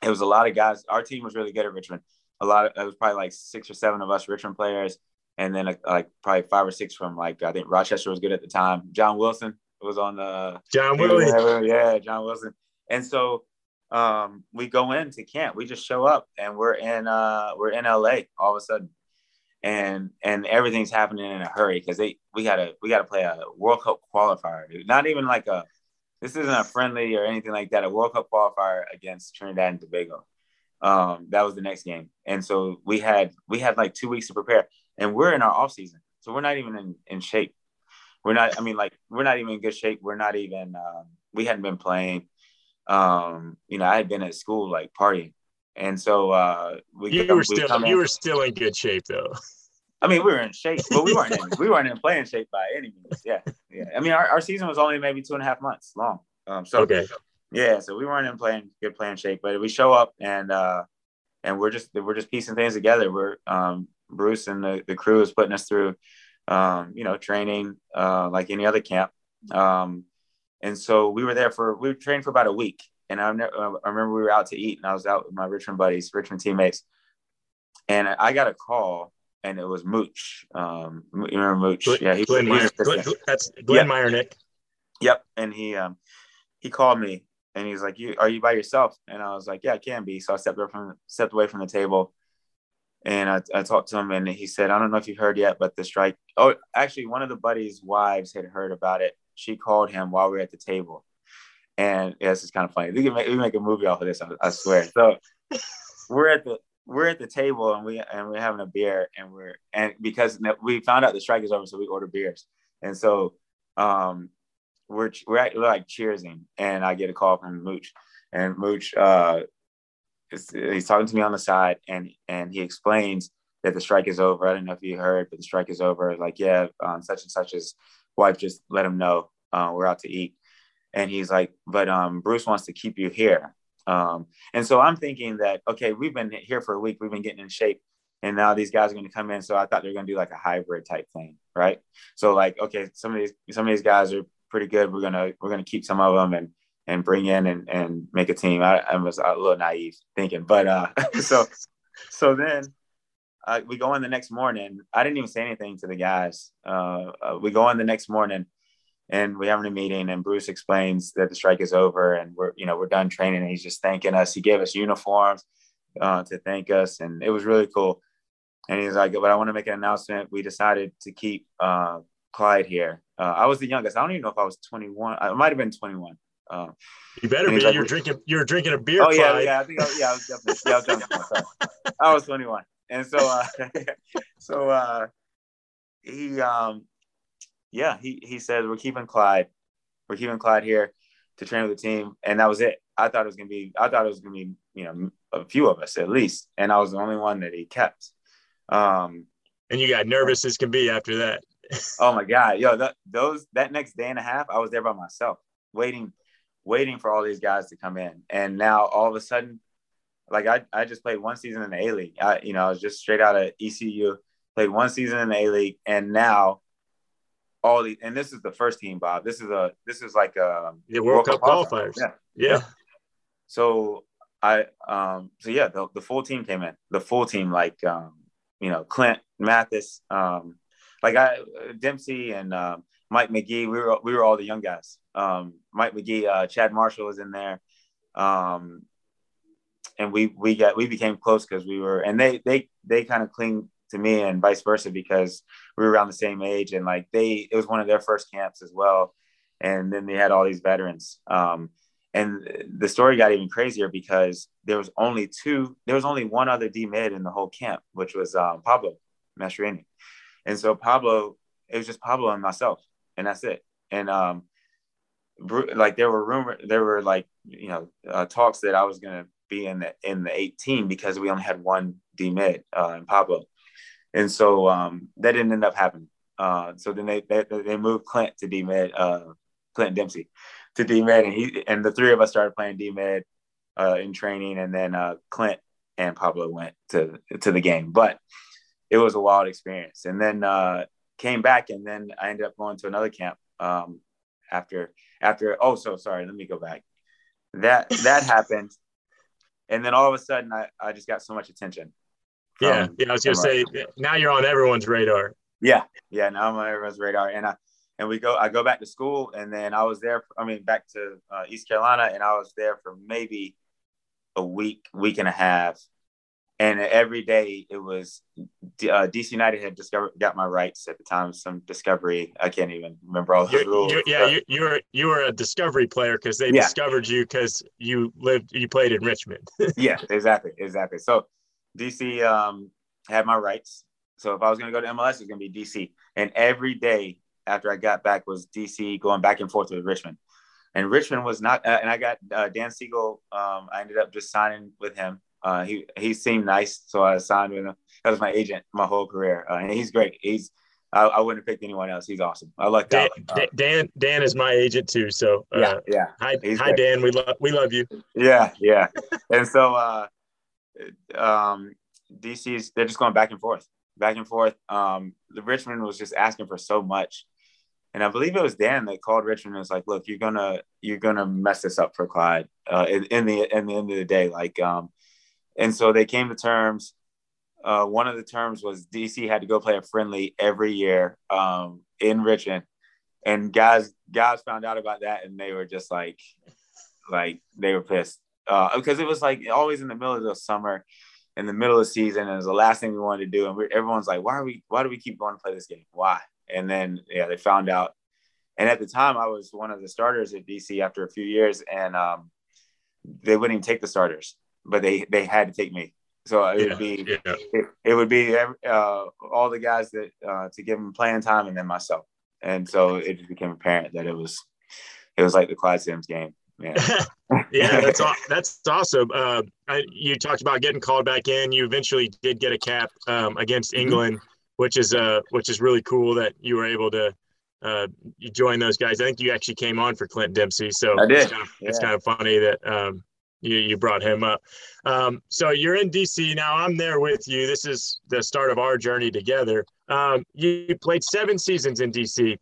it was a lot of guys. Our team was really good at Richmond. A lot of it was probably like six or seven of us Richmond players, and then like probably five or six from like I think Rochester was good at the time. John Wilson was on the John Wilson. yeah, John Wilson. And so um, we go into camp. We just show up, and we're in uh, we're in LA all of a sudden, and and everything's happening in a hurry because they we gotta we gotta play a World Cup qualifier. Not even like a this isn't a friendly or anything like that. A World Cup qualifier against Trinidad and Tobago. Um, that was the next game, and so we had we had like two weeks to prepare, and we're in our off season, so we're not even in, in shape. We're not. I mean, like we're not even in good shape. We're not even. Um, we hadn't been playing. Um, you know, I had been at school like partying, and so uh, we. You were still you were still in good shape though. I mean, we were in shape, but we weren't in, we weren't in playing shape by any means. Yeah, yeah. I mean, our, our season was only maybe two and a half months long. Um, so okay, yeah, so we weren't in playing good playing shape, but we show up and uh, and we're just we're just piecing things together. We're um, Bruce and the, the crew is putting us through, um, you know, training uh, like any other camp. Um, and so we were there for we were trained for about a week. And I, I remember we were out to eat, and I was out with my Richmond buddies, Richmond teammates, and I got a call and it was Mooch. Um, you remember Mooch? Glenn, yeah, he, Glenn Meyer, Glenn, that's Glenn yep. Myernick. Yep, and he um he called me and he was like, "You are you by yourself?" And I was like, "Yeah, I can be." So I stepped away from stepped away from the table, and I, I talked to him, and he said, "I don't know if you've heard yet, but the strike." Oh, actually, one of the buddies' wives had heard about it. She called him while we were at the table, and yeah, this is kind of funny. We can make we can make a movie off of this. I, I swear. So we're at the we're at the table and we and we're having a beer and we're and because we found out the strike is over, so we order beers. And so um we're we're, we're like cheersing and I get a call from Mooch and Mooch uh is, he's talking to me on the side and and he explains that the strike is over. I don't know if you heard, but the strike is over. Like, yeah, um, such and such's wife just let him know uh, we're out to eat. And he's like, but um, Bruce wants to keep you here. Um, and so I'm thinking that, okay, we've been here for a week, we've been getting in shape, and now these guys are going to come in. So I thought they were going to do like a hybrid type thing, right? So like, okay, some of these some of these guys are pretty good. We're gonna we're gonna keep some of them and and bring in and and make a team. I, I was a little naive thinking, but uh, so so then uh, we go in the next morning. I didn't even say anything to the guys. Uh, uh, we go in the next morning and we're having a meeting and Bruce explains that the strike is over and we're, you know, we're done training and he's just thanking us. He gave us uniforms uh, to thank us and it was really cool. And he's like, but I want to make an announcement. We decided to keep uh, Clyde here. Uh, I was the youngest. I don't even know if I was 21. I might have been 21. Um, you better be. Like, you're drinking. You're drinking a beer. Oh yeah, Clyde. yeah. I think. I, yeah, I was definitely. Yeah, I was definitely. I was 21, and so, uh, so uh, he um, yeah, he he said we're keeping Clyde, we're keeping Clyde here to train with the team, and that was it. I thought it was gonna be, I thought it was gonna be, you know, a few of us at least, and I was the only one that he kept. Um, and you got nervous as can be after that. oh my god, yo, that those that next day and a half, I was there by myself, waiting, waiting for all these guys to come in, and now all of a sudden, like I, I just played one season in the A League. I, you know, I was just straight out of ECU, played one season in the A League, and now all the and this is the first team, Bob. This is a this is like a yeah, World, World Cup, Cup qualifiers. Yeah. yeah. yeah. So I um so yeah, the, the full team came in. The full team, like um, you know, Clint Mathis, um, like I Dempsey and um, Mike Magee, we were we were all the young guys. Um, Mike Magee, uh, Chad Marshall was in there. Um, and we we got we became close because we were and they they they kind of cling to me and vice versa because we were around the same age and like they it was one of their first camps as well. And then they had all these veterans. Um, and the story got even crazier because there was only two there was only one other d mid in the whole camp which was um, pablo mastroeni and so pablo it was just pablo and myself and that's it. And um like there were rumor there were like you know uh, talks that i was going to be in the in the 18 because we only had one d mid uh, in pablo and so um, that didn't end up happening. Uh, so then they, they, they moved Clint to D mid, uh, Clint Dempsey to D mid, and he and the three of us started playing D mid uh, in training, and then uh, Clint and Pablo went to to the game. But it was a wild experience, and then uh, came back, and then I ended up going to another camp um, after after. Oh, so sorry. Let me go back. That that happened, and then all of a sudden, I, I just got so much attention yeah, yeah. I was gonna say now you're on everyone's radar. Yeah, yeah. Now I'm on everyone's radar, and I and we go. I go back to school, and then I was there. I mean, back to uh, East Carolina, and I was there for maybe a week, week and a half, and every day it was uh, DC United had discovered got my rights at the time. Some discovery. I can't even remember all the rules. You're, yeah, you, you were you were a discovery player because they yeah. discovered you because you lived you played in Richmond. yeah, exactly, exactly. So DC um, had my rights. So if I was going to go to MLS, it was going to be DC. And every day after I got back was DC going back and forth with Richmond. And Richmond was not, uh, and I got uh, Dan Segal. Um, I ended up just signing with him. Uh, he he seemed nice, so I signed with him. That was my agent my whole career, uh, and he's great. He's I, I, wouldn't have picked anyone else. He's awesome. I like Dan. Dan, Dan, Dan is my agent too. So uh, yeah, yeah. Hi, hi, Dan. We love we love you. Yeah, yeah. and so uh, um, DC's they're just going back and forth, back and forth. Um, the Richmond was just asking for so much, and I believe it was Dan that called Richmond and was like, "Look, you're gonna you're gonna mess this up for Clyde uh, in, in, the in the end of the day." Like, um, and so they came to terms. Uh, one of the terms was DC had to go play a friendly every year um, in Richmond, and guys guys found out about that and they were just like, like they were pissed uh, because it was like always in the middle of the summer, in the middle of the season, and it was the last thing we wanted to do. And we, everyone's like, "Why are we? Why do we keep going to play this game? Why?" And then yeah, they found out. And at the time, I was one of the starters at DC after a few years, and um, they wouldn't even take the starters, but they they had to take me. So it yeah, would be yeah. it, it, would be uh, all the guys that uh, to give them playing time, and then myself. And so it just became apparent that it was it was like the Clyde Simms game. Yeah, yeah, that's that's awesome. Uh, I, you talked about getting called back in. You eventually did get a cap um, against mm-hmm. England, mm-hmm. which is uh, which is really cool that you were able to uh, you join those guys. I think you actually came on for Clint Dempsey, so I did. It's kind of, yeah. it's kind of funny that um, you you brought him up. Um, so you're in DC now. I'm there with you. This is the start of our journey together. Um, you played seven seasons in DC.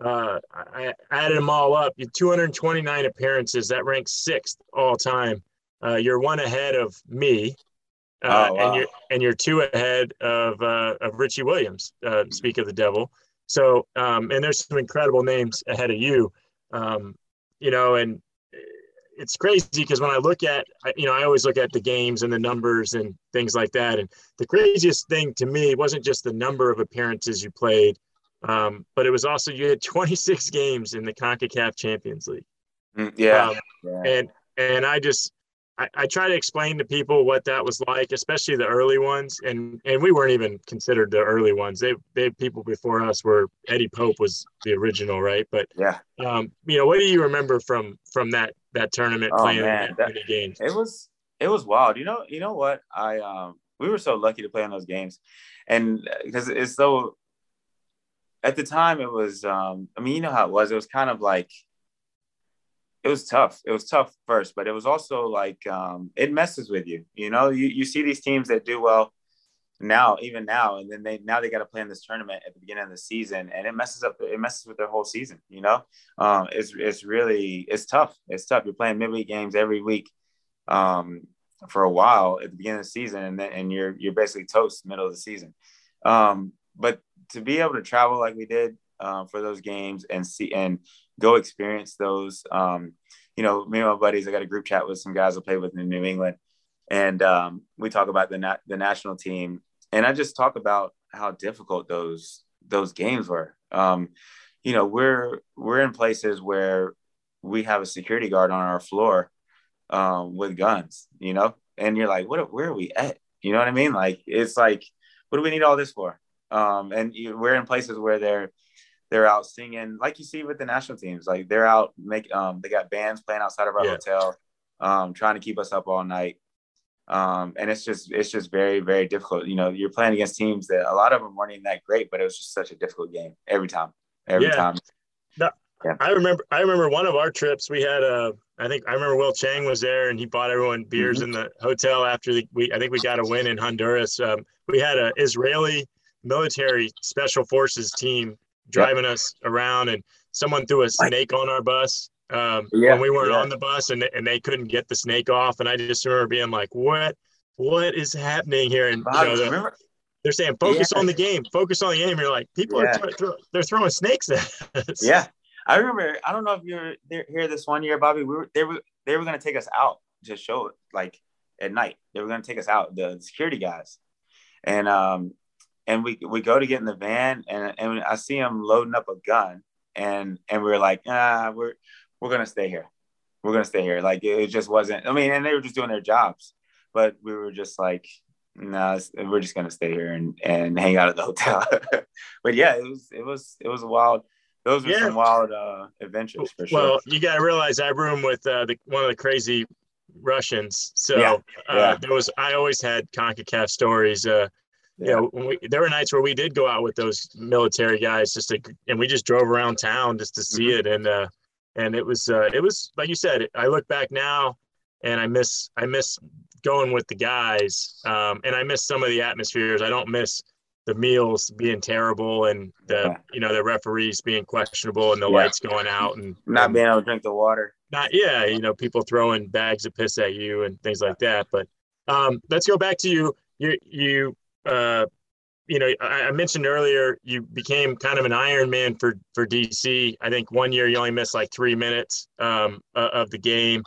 Uh, I added them all up. You 229 appearances. That ranks sixth all time. Uh, you're one ahead of me, uh, oh, wow. and you're and you're two ahead of uh, of Richie Williams. Uh, speak of the devil. So, um, and there's some incredible names ahead of you. Um, you know, and it's crazy because when I look at, you know, I always look at the games and the numbers and things like that. And the craziest thing to me wasn't just the number of appearances you played, um, but it was also you had 26 games in the CONCACAF Champions League. Mm, yeah. Um, yeah. And and I just I, I, try to explain to people what that was like, especially the early ones, and and we weren't even considered the early ones. They they people before us were Eddie Pope was the original, right? But yeah, um, you know, what do you remember from from that that tournament oh, playing man, that, many games? It was it was wild. You know, you know what? I um we were so lucky to play in those games, and because it's so. At the time, it was. um I mean, you know how it was. It was kind of like it was tough. It was tough first, but it was also like um, it messes with you. You know, you, you see these teams that do well now, even now, and then they now they got to play in this tournament at the beginning of the season, and it messes up. It messes with their whole season. You know, um, it's it's really it's tough. It's tough. You're playing midweek games every week um, for a while at the beginning of the season, and then and you're you're basically toast middle of the season. Um, but to be able to travel like we did uh, for those games and see and go experience those. Um, you know, me and my buddies, I got a group chat with some guys I play with in New England, and um, we talk about the na- the national team, and I just talk about how difficult those those games were. Um, you know, we're we're in places where we have a security guard on our floor um, with guns, you know, and you're like, what? Where are we at? You know what I mean? Like, it's like, what do we need all this for? Um, and you, we're in places where they're they're out singing like you see with the national teams like they're out make um they got bands playing outside of our yeah. hotel um trying to keep us up all night um and it's just it's just very very difficult you know you're playing against teams that a lot of them weren't even that great but it was just such a difficult game every time every yeah. time no, yeah. i remember i remember one of our trips we had a i think i remember will chang was there and he bought everyone beers mm-hmm. in the hotel after the, we i think we got a win in honduras um, we had an israeli military special forces team driving yep. us around, and someone threw a snake on our bus um, yeah, when we weren't yeah. on the bus, and and they couldn't get the snake off. And I just remember being like, "What? What is happening here?" And you know, the, they're saying, "Focus yeah. on the game. Focus on the game." You're like, people are th- th- they're throwing snakes at us. Yeah, I remember. I don't know if you were here this one year, Bobby. We were they were they were going to take us out to show it like at night. They were going to take us out, the security guys, and um, and we we go to get in the van and and I see him loading up a gun and and we are like ah we're we're gonna stay here we're gonna stay here like it just wasn't I mean and they were just doing their jobs but we were just like no nah, we're just gonna stay here and and hang out at the hotel but yeah it was it was it was a wild those were yeah. some wild uh, adventures for sure. Well, you got to realize I room with uh, the, one of the crazy Russians, so yeah. Uh, there was I always had Concacaf stories. Uh, yeah. You know, we, there were nights where we did go out with those military guys just to, and we just drove around town just to see mm-hmm. it. And, uh, and it was, uh, it was, like you said, I look back now and I miss, I miss going with the guys. Um, and I miss some of the atmospheres. I don't miss the meals being terrible and the, yeah. you know, the referees being questionable and the yeah. lights going out and not being able to drink the water. Not, yeah. You know, people throwing bags of piss at you and things like that. But, um, let's go back to you. You, you, uh, you know, I, I, mentioned earlier you became kind of an Iron Man for for DC. I think one year you only missed like three minutes um, of the game.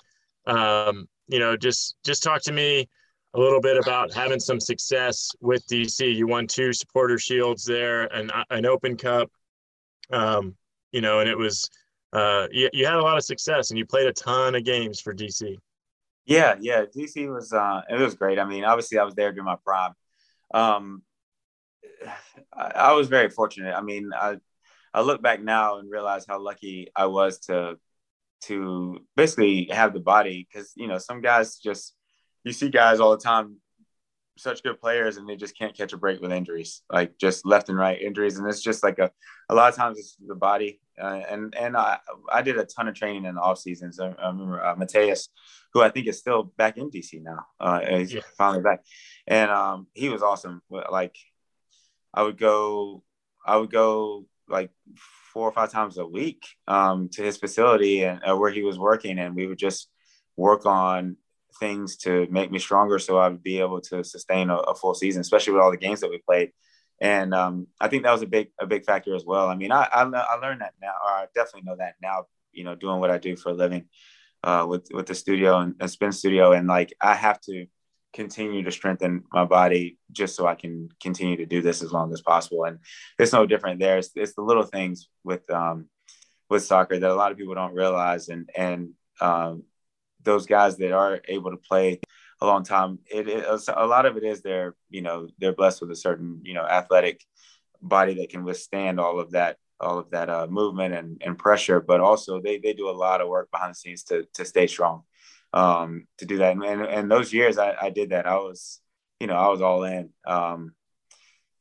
Um, you know, just just talk to me a little bit about having some success with DC. You won two supporter shields there, and an Open Cup. Um, you know, and it was uh, you, you had a lot of success, and you played a ton of games for DC. Yeah, yeah, DC was uh, it was great. I mean, obviously, I was there during my prime um, I, I was very fortunate. I mean, I I look back now and realize how lucky I was to to basically have the body because you know some guys just you see guys all the time such good players and they just can't catch a break with injuries like just left and right injuries and it's just like a a lot of times it's the body uh, and and I, I did a ton of training in the off seasons. so I remember uh, Mateus who I think is still back in DC now uh, he's yeah. finally back and um, he was awesome. Like I would go, I would go like four or five times a week um, to his facility and uh, where he was working, and we would just work on things to make me stronger, so I would be able to sustain a, a full season, especially with all the games that we played. And um, I think that was a big a big factor as well. I mean, I, I, I learned that now, or I definitely know that now. You know, doing what I do for a living uh, with with the studio and, spin studio, and like I have to continue to strengthen my body just so I can continue to do this as long as possible. And it's no different there. It's, it's the little things with um, with soccer that a lot of people don't realize. And and um, those guys that are able to play a long time, it, it a lot of it is they're you know they're blessed with a certain you know athletic body that can withstand all of that all of that uh, movement and, and pressure, but also they they do a lot of work behind the scenes to to stay strong, um, to do that. And, and, and those years I, I did that. I was you know I was all in. Um,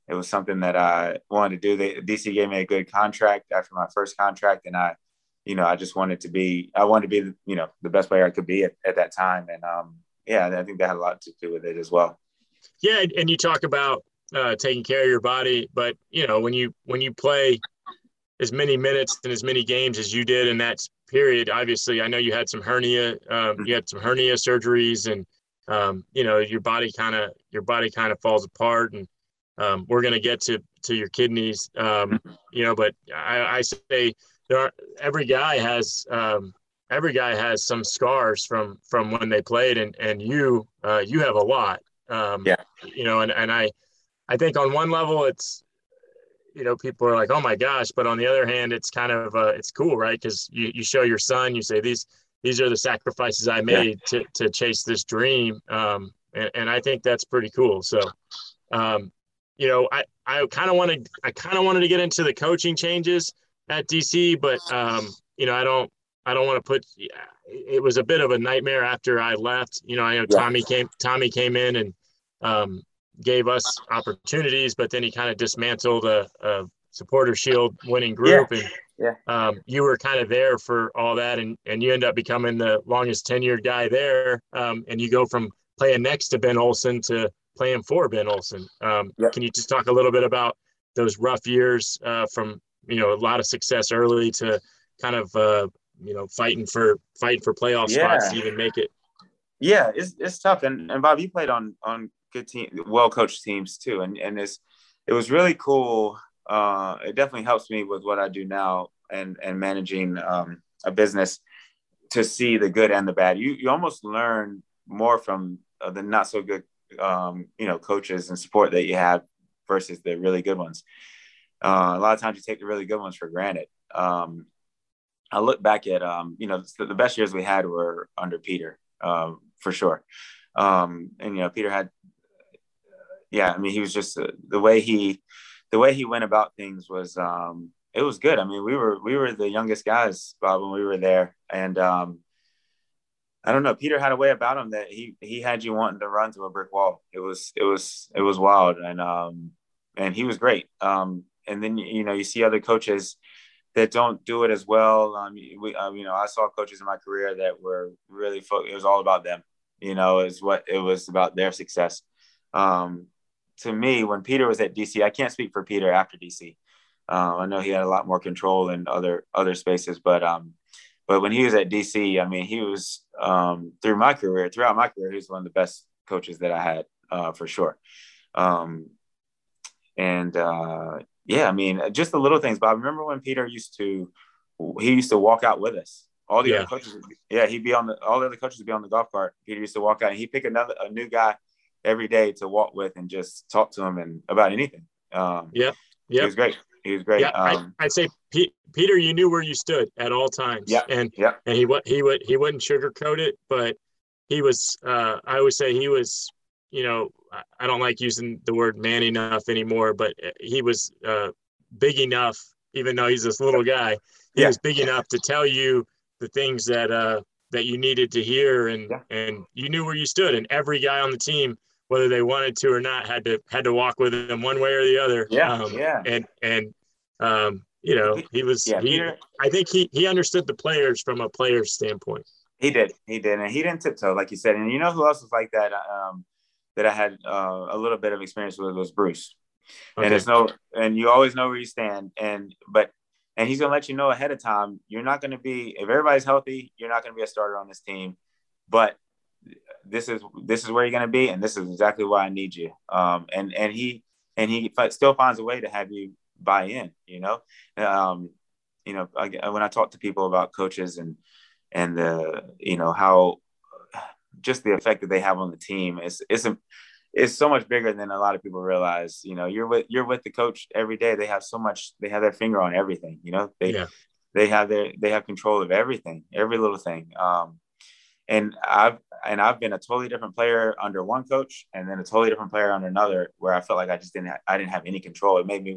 it was something that I wanted to do. The DC gave me a good contract after my first contract, and I, you know, I just wanted to be, I wanted to be, you know, the best player I could be at, at that time, and um, yeah, I think that had a lot to do with it as well. Yeah, and you talk about uh, taking care of your body, but you know, when you when you play as many minutes and as many games as you did in that period, obviously, I know you had some hernia, um, you had some hernia surgeries, and um, you know, your body kind of your body kind of falls apart and um, we're going to get to to your kidneys, um, you know. But I, I, say there are every guy has um, every guy has some scars from from when they played, and and you uh, you have a lot. Um, yeah. You know, and and I I think on one level it's you know people are like oh my gosh, but on the other hand it's kind of uh, it's cool, right? Because you you show your son, you say these these are the sacrifices I made yeah. to to chase this dream. Um, and, and I think that's pretty cool. So, um, you know, I, I kind of wanted I kind of wanted to get into the coaching changes at DC, but um, you know, I don't I don't want to put. It was a bit of a nightmare after I left. You know, I know yeah. Tommy came Tommy came in and um, gave us opportunities, but then he kind of dismantled a, a supporter shield winning group, yeah. and yeah. Um, you were kind of there for all that, and and you end up becoming the longest tenured guy there, um, and you go from playing next to Ben Olsen to playing for Ben Olsen. Um, yep. Can you just talk a little bit about those rough years uh, from you know a lot of success early to kind of uh, you know fighting for fighting for playoff yeah. spots to even make it? Yeah, it's it's tough. And and Bob, you played on on good team, well coached teams too, and and it's it was really cool. Uh, it definitely helps me with what I do now and and managing um, a business to see the good and the bad. You you almost learn more from uh, the not so good um, you know, coaches and support that you have versus the really good ones. Uh, a lot of times you take the really good ones for granted. Um, I look back at, um, you know, the, the, best years we had were under Peter, um, for sure. Um, and, you know, Peter had, yeah, I mean, he was just uh, the way he, the way he went about things was, um, it was good. I mean, we were, we were the youngest guys, Bob, when we were there. And, um, I don't know. Peter had a way about him that he he had you wanting to run through a brick wall. It was it was it was wild, and um and he was great. Um and then you know you see other coaches that don't do it as well. Um, we, um, you know, I saw coaches in my career that were really fo- it was all about them. You know, is what it was about their success. Um, to me, when Peter was at DC, I can't speak for Peter after DC. Uh, I know he had a lot more control in other other spaces, but um, but when he was at DC, I mean, he was um, through my career, throughout my career, he was one of the best coaches that I had uh, for sure. Um, and uh, yeah, I mean, just the little things. But I remember when Peter used to, he used to walk out with us. All the yeah. other coaches, yeah, he'd be on the all the other coaches would be on the golf cart. Peter used to walk out, and he'd pick another a new guy every day to walk with and just talk to him and about anything. Um, yeah, yeah, it was great. He was great. Yeah, um, I, would say P- Peter, you knew where you stood at all times. Yeah, and yeah, and he would he would he wouldn't sugarcoat it, but he was. Uh, I always say he was. You know, I don't like using the word man enough anymore, but he was uh, big enough, even though he's this little guy. He yeah. was big enough to tell you the things that uh, that you needed to hear, and yeah. and you knew where you stood. And every guy on the team whether they wanted to or not, had to had to walk with him one way or the other. Yeah, um, yeah. And and um, you know, he was. Yeah, he, Peter, I think he he understood the players from a player's standpoint. He did, he did, and he didn't tiptoe like you said. And you know who else was like that? Um, that I had uh, a little bit of experience with was Bruce. Okay. And there's no, and you always know where you stand. And but and he's gonna let you know ahead of time. You're not gonna be if everybody's healthy. You're not gonna be a starter on this team. But this is this is where you're going to be and this is exactly why i need you um, and and he and he still finds a way to have you buy in you know um, you know I, when i talk to people about coaches and and the you know how just the effect that they have on the team is it's a, it's so much bigger than a lot of people realize you know you're with you're with the coach every day they have so much they have their finger on everything you know they yeah. they have their they have control of everything every little thing um and I've and I've been a totally different player under one coach, and then a totally different player under another, where I felt like I just didn't ha- I didn't have any control. It made me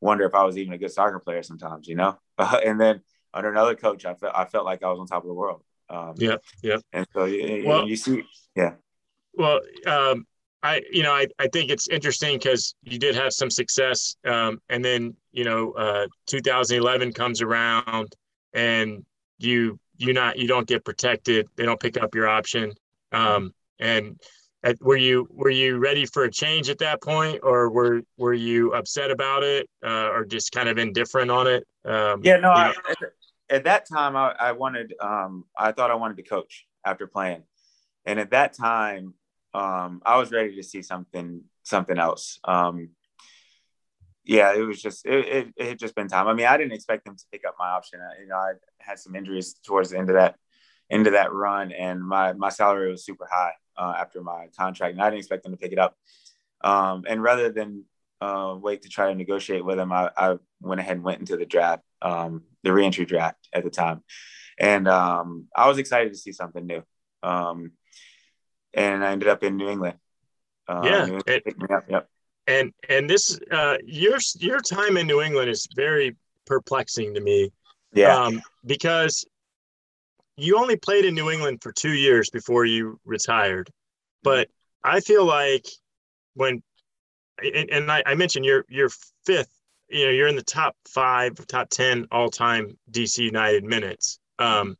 wonder if I was even a good soccer player sometimes, you know. and then under another coach, I felt I felt like I was on top of the world. Um, yeah, yeah. And so you, well, you see, yeah. Well, um, I you know I, I think it's interesting because you did have some success, um, and then you know uh, 2011 comes around, and you you not you don't get protected. They don't pick up your option, um, and at, were you were you ready for a change at that point, or were were you upset about it, uh, or just kind of indifferent on it? Um, yeah, no. I, at, at, that time, I, I wanted. Um, I thought I wanted to coach after playing, and at that time, um, I was ready to see something something else. Um, yeah, it was just it, it, it, had just been time. I mean, I didn't expect them to pick up my option. I, you know, I had some injuries towards the end of that end of that run, and my my salary was super high uh, after my contract, and I didn't expect them to pick it up. Um, and rather than uh, wait to try to negotiate with them, I, I went ahead and went into the draft, um, the reentry draft at the time, and um, I was excited to see something new. Um, and I ended up in New England. Uh, yeah, New England it, Yep. And and this uh, your your time in New England is very perplexing to me. Yeah. Um, because you only played in New England for two years before you retired, but I feel like when and, and I, I mentioned you're you're fifth, you know, you're in the top five, top ten all time DC United minutes. Um,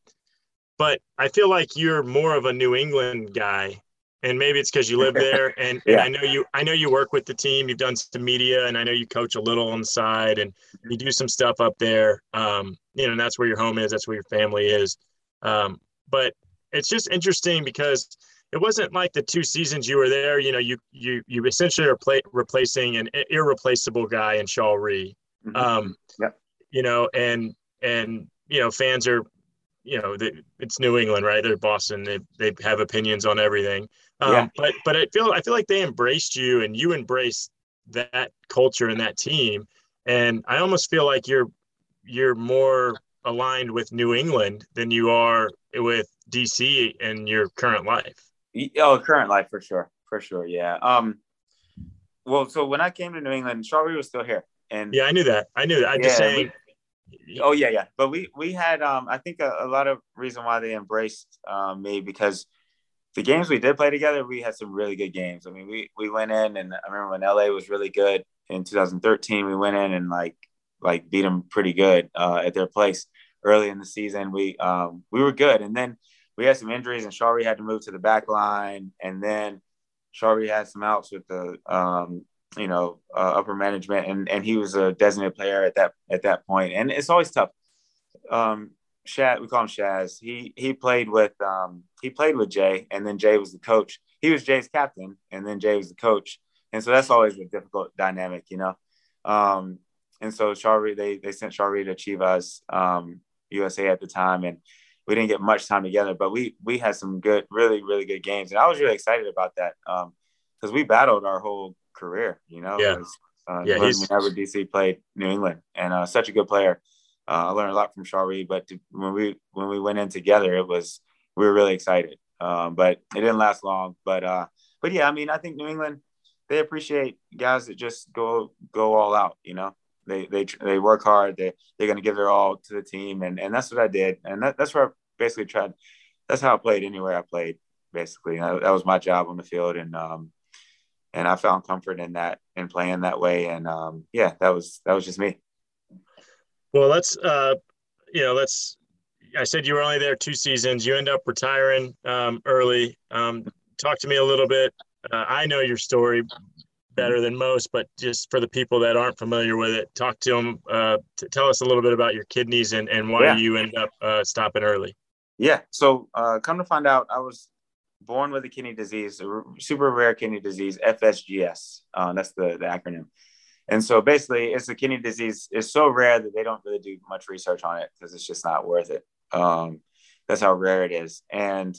but I feel like you're more of a New England guy and maybe it's because you live there and, yeah. and, i know you i know you work with the team you've done some media and i know you coach a little on the side and you do some stuff up there um, you know and that's where your home is that's where your family is um, but it's just interesting because it wasn't like the two seasons you were there you know you you you essentially are play, replacing an irreplaceable guy in Shalrie mm-hmm. um, yep. you know and and you know fans are you know, it's New England, right? They're Boston. They, they have opinions on everything. Um, yeah. But but I feel I feel like they embraced you and you embraced that culture and that team. And I almost feel like you're you're more aligned with New England than you are with DC in your current life. Oh, current life for sure, for sure, yeah. Um, well, so when I came to New England, Rie was still here, and yeah, I knew that. I knew that. I'm yeah, just saying. We, oh yeah, yeah. But we we had um, I think a, a lot of reason why they embraced um, me because the games we did play together, we had some really good games. I mean, we we went in, and I remember when LA was really good in 2013. We went in and like like beat them pretty good uh, at their place early in the season. We um, we were good, and then we had some injuries, and Shalrie had to move to the back line, and then Shalrie had some outs with the um, you know uh, upper management, and and he was a designated player at that at that point, and it's always tough. Um, we call him Shaz. He he played with um, he played with Jay, and then Jay was the coach. He was Jay's captain, and then Jay was the coach. And so that's always a difficult dynamic, you know. Um, and so Shalrie, they they sent Shalrie to Chivas um, USA at the time, and we didn't get much time together, but we we had some good, really really good games, and I was really excited about that because um, we battled our whole career, you know. Yeah. uh, yeah, whenever DC played New England, and uh, such a good player uh, I learned a lot from Shalrie, but to, when we when we went in together, it was we were really excited. Um, but it didn't last long. But uh, but yeah, I mean, I think New England they appreciate guys that just go go all out. You know, they they they work hard. They they're gonna give their all to the team, and and that's what I did. And that, that's where I basically tried. That's how I played anywhere I played. Basically, that, that was my job on the field, and um, and I found comfort in that in playing that way. And um, yeah, that was that was just me. Well, let's uh, you know, let's. I said you were only there two seasons. You end up retiring um, early. Um, talk to me a little bit. Uh, I know your story better than most, but just for the people that aren't familiar with it, talk to them. Uh, to tell us a little bit about your kidneys and, and why yeah. you end up uh, stopping early. Yeah. So uh, come to find out, I was born with a kidney disease, a super rare kidney disease, FSGS. Uh, that's the, the acronym. And so basically, it's a kidney disease. It's so rare that they don't really do much research on it because it's just not worth it. Um, that's how rare it is. And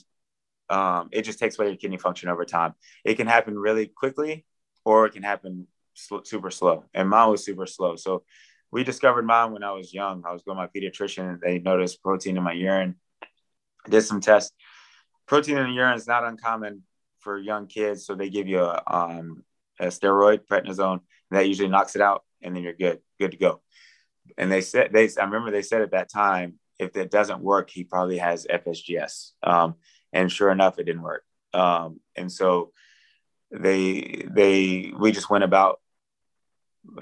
um, it just takes away your kidney function over time. It can happen really quickly or it can happen sl- super slow. And mine was super slow. So we discovered mine when I was young. I was going to my pediatrician they noticed protein in my urine, did some tests. protein in the urine is not uncommon for young kids. So they give you a, um, a steroid, prednisone, that usually knocks it out, and then you're good, good to go. And they said they, I remember they said at that time, if it doesn't work, he probably has FSGS. Um, and sure enough, it didn't work. Um, and so they they we just went about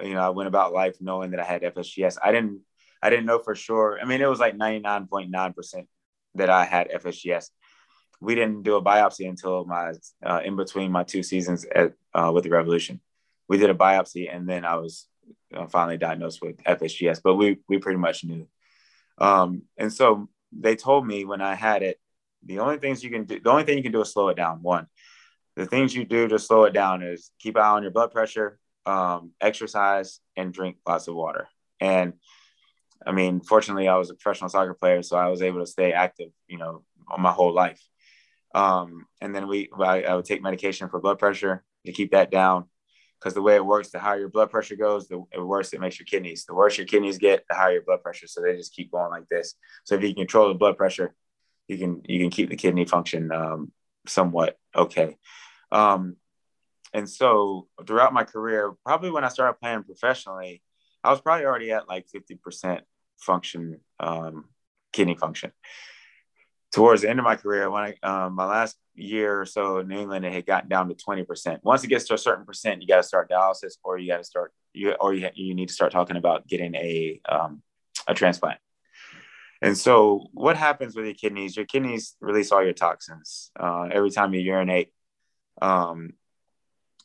you know I went about life knowing that I had FSGS. I didn't I didn't know for sure. I mean, it was like 99.9 percent that I had FSGS. We didn't do a biopsy until my uh, in between my two seasons at uh, with the Revolution. We did a biopsy, and then I was uh, finally diagnosed with FSGS. But we we pretty much knew. Um, and so they told me when I had it, the only things you can do, the only thing you can do is slow it down. One, the things you do to slow it down is keep an eye on your blood pressure, um, exercise, and drink lots of water. And I mean, fortunately, I was a professional soccer player, so I was able to stay active, you know, my whole life. Um, and then we, I, I, would take medication for blood pressure to keep that down, because the way it works, the higher your blood pressure goes, the worse it makes your kidneys. The worse your kidneys get, the higher your blood pressure. So they just keep going like this. So if you control the blood pressure, you can you can keep the kidney function um, somewhat okay. Um, and so throughout my career, probably when I started playing professionally, I was probably already at like 50% function, um, kidney function. Towards the end of my career, when I, um, my last year or so in England, it had gotten down to 20%. Once it gets to a certain percent, you got to start dialysis or you got to start, you, or you, you need to start talking about getting a, um, a transplant. And so, what happens with your kidneys? Your kidneys release all your toxins. Uh, every time you urinate, um,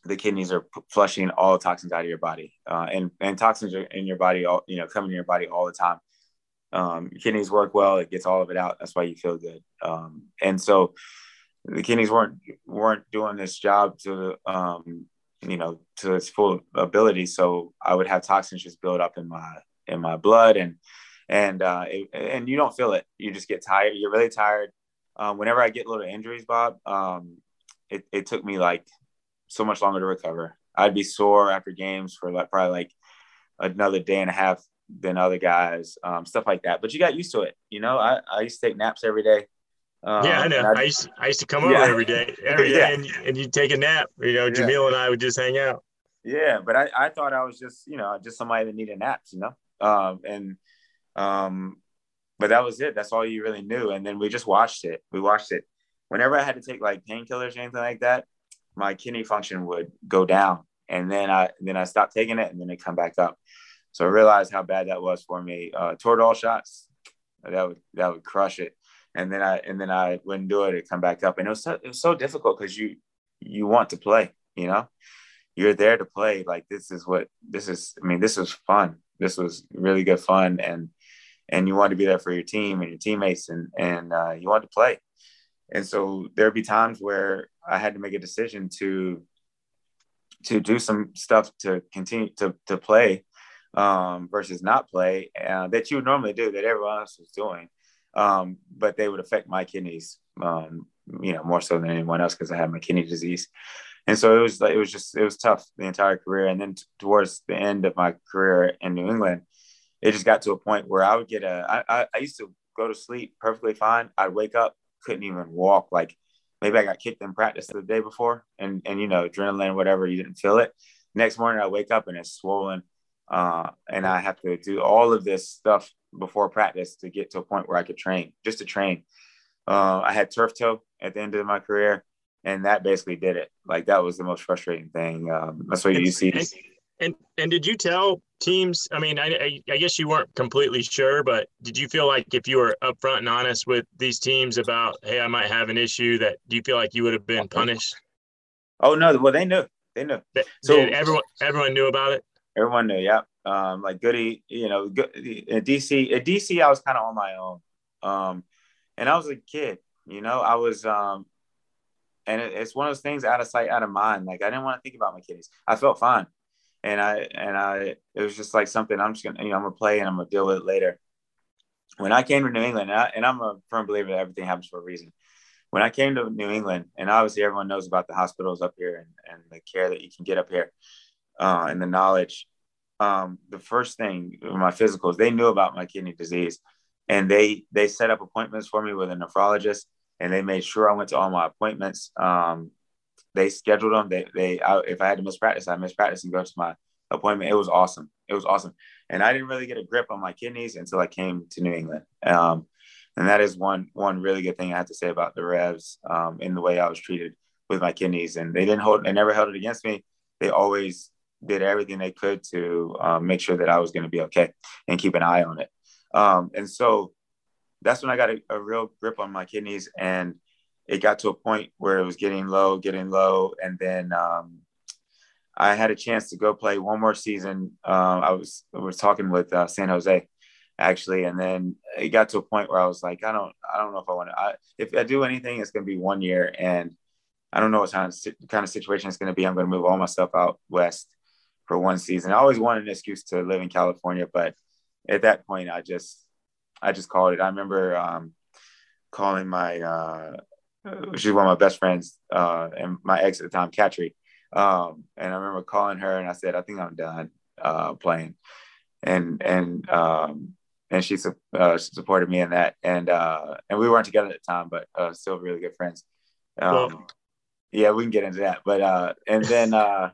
the kidneys are flushing all toxins out of your body, uh, and and toxins are in your body, all you know, coming in your body all the time. Um, kidneys work well; it gets all of it out. That's why you feel good. Um, and so, the kidneys weren't weren't doing this job to um, you know to its full ability. So I would have toxins just build up in my in my blood, and and uh, it, and you don't feel it. You just get tired. You're really tired. Um, whenever I get little injuries, Bob, um, it, it took me like so much longer to recover. I'd be sore after games for like probably like another day and a half than other guys, um, stuff like that. But you got used to it. You know, I, I used to take naps every day. Um, yeah, I know. I used, I used to come over every day, every day, yeah. and, and you'd take a nap. You know, Jamil yeah. and I would just hang out. Yeah, but I, I thought I was just, you know, just somebody that needed naps, you know. Um, and um, but that was it. That's all you really knew. And then we just watched it. We watched it. Whenever I had to take like painkillers or anything like that, my kidney function would go down. And then I then I stopped taking it and then it come back up. So I realized how bad that was for me. Uh Toradol shots, that would that would crush it. And then I and then I wouldn't do it, it come back up. And it was so it was so difficult because you you want to play, you know? You're there to play. Like this is what this is I mean, this was fun. This was really good fun. And and you want to be there for your team and your teammates and and uh, you want to play. And so there'd be times where i had to make a decision to to do some stuff to continue to to play um, versus not play uh, that you would normally do that everyone else was doing. Um, but they would affect my kidneys um, you know more so than anyone else because i had my kidney disease. And so it was like it was just it was tough the entire career. And then t- towards the end of my career in new england it just got to a point where I would get a. I, I used to go to sleep perfectly fine. I'd wake up, couldn't even walk. Like maybe I got kicked in practice the day before, and and you know adrenaline, whatever, you didn't feel it. Next morning, I wake up and it's swollen, uh, and I have to do all of this stuff before practice to get to a point where I could train, just to train. Uh, I had turf toe at the end of my career, and that basically did it. Like that was the most frustrating thing. Um, that's what you see. And and did you tell teams? I mean, I, I guess you weren't completely sure, but did you feel like if you were upfront and honest with these teams about, hey, I might have an issue, that do you feel like you would have been punished? Oh no, well they knew, they knew. So Did everyone everyone knew about it. Everyone knew, yeah. Um, like Goody, you know, in DC, at DC, I was kind of on my own, um, and I was a kid. You know, I was um, and it, it's one of those things out of sight, out of mind. Like I didn't want to think about my kids. I felt fine and I and I it was just like something I'm just gonna you know I'm gonna play and I'm gonna deal with it later. When I came to New England, and, I, I'm a firm believer that everything happens for a reason. When I came to New England, and obviously everyone knows about the hospitals up here and, and the care that you can get up here, uh, and the knowledge. Um, the first thing my physicals, they knew about my kidney disease, and they they set up appointments for me with a nephrologist. and they made sure I went to all my appointments. Um, they scheduled them. They they I, if I had to miss practice, I miss practice and go to my appointment. It was awesome. It was awesome, and I didn't really get a grip on my kidneys until I came to New England. Um, and that is one one really good thing I have to say about the Revs um, in the way I was treated with my kidneys. And they didn't hold, they never held it against me. They always did everything they could to um, make sure that I was going to be okay and keep an eye on it. Um, and so that's when I got a, a, real grip on my kidneys, and it got to a point where it was getting low, getting low, and then um, I had a chance to go play one more season. Um, I was I was talking with uh, San Jose actually, and then it got to a point where I was like, I don't I don't know if I want to. If I do anything, it's going to be one year, and I don't know what kind of, kind of situation it's going to be. I'm going to move all my stuff out west for one season. I always wanted an excuse to live in California, but at that point, I just I just called it. I remember um, calling my uh, she's one of my best friends uh, and my ex at the time, Katri. Um, and I remember calling her and I said, I think I'm done uh, playing. And and um, and she, uh, supported me in that. And uh, and we weren't together at the time, but uh, still really good friends. Um, yeah, we can get into that. But uh, and then uh,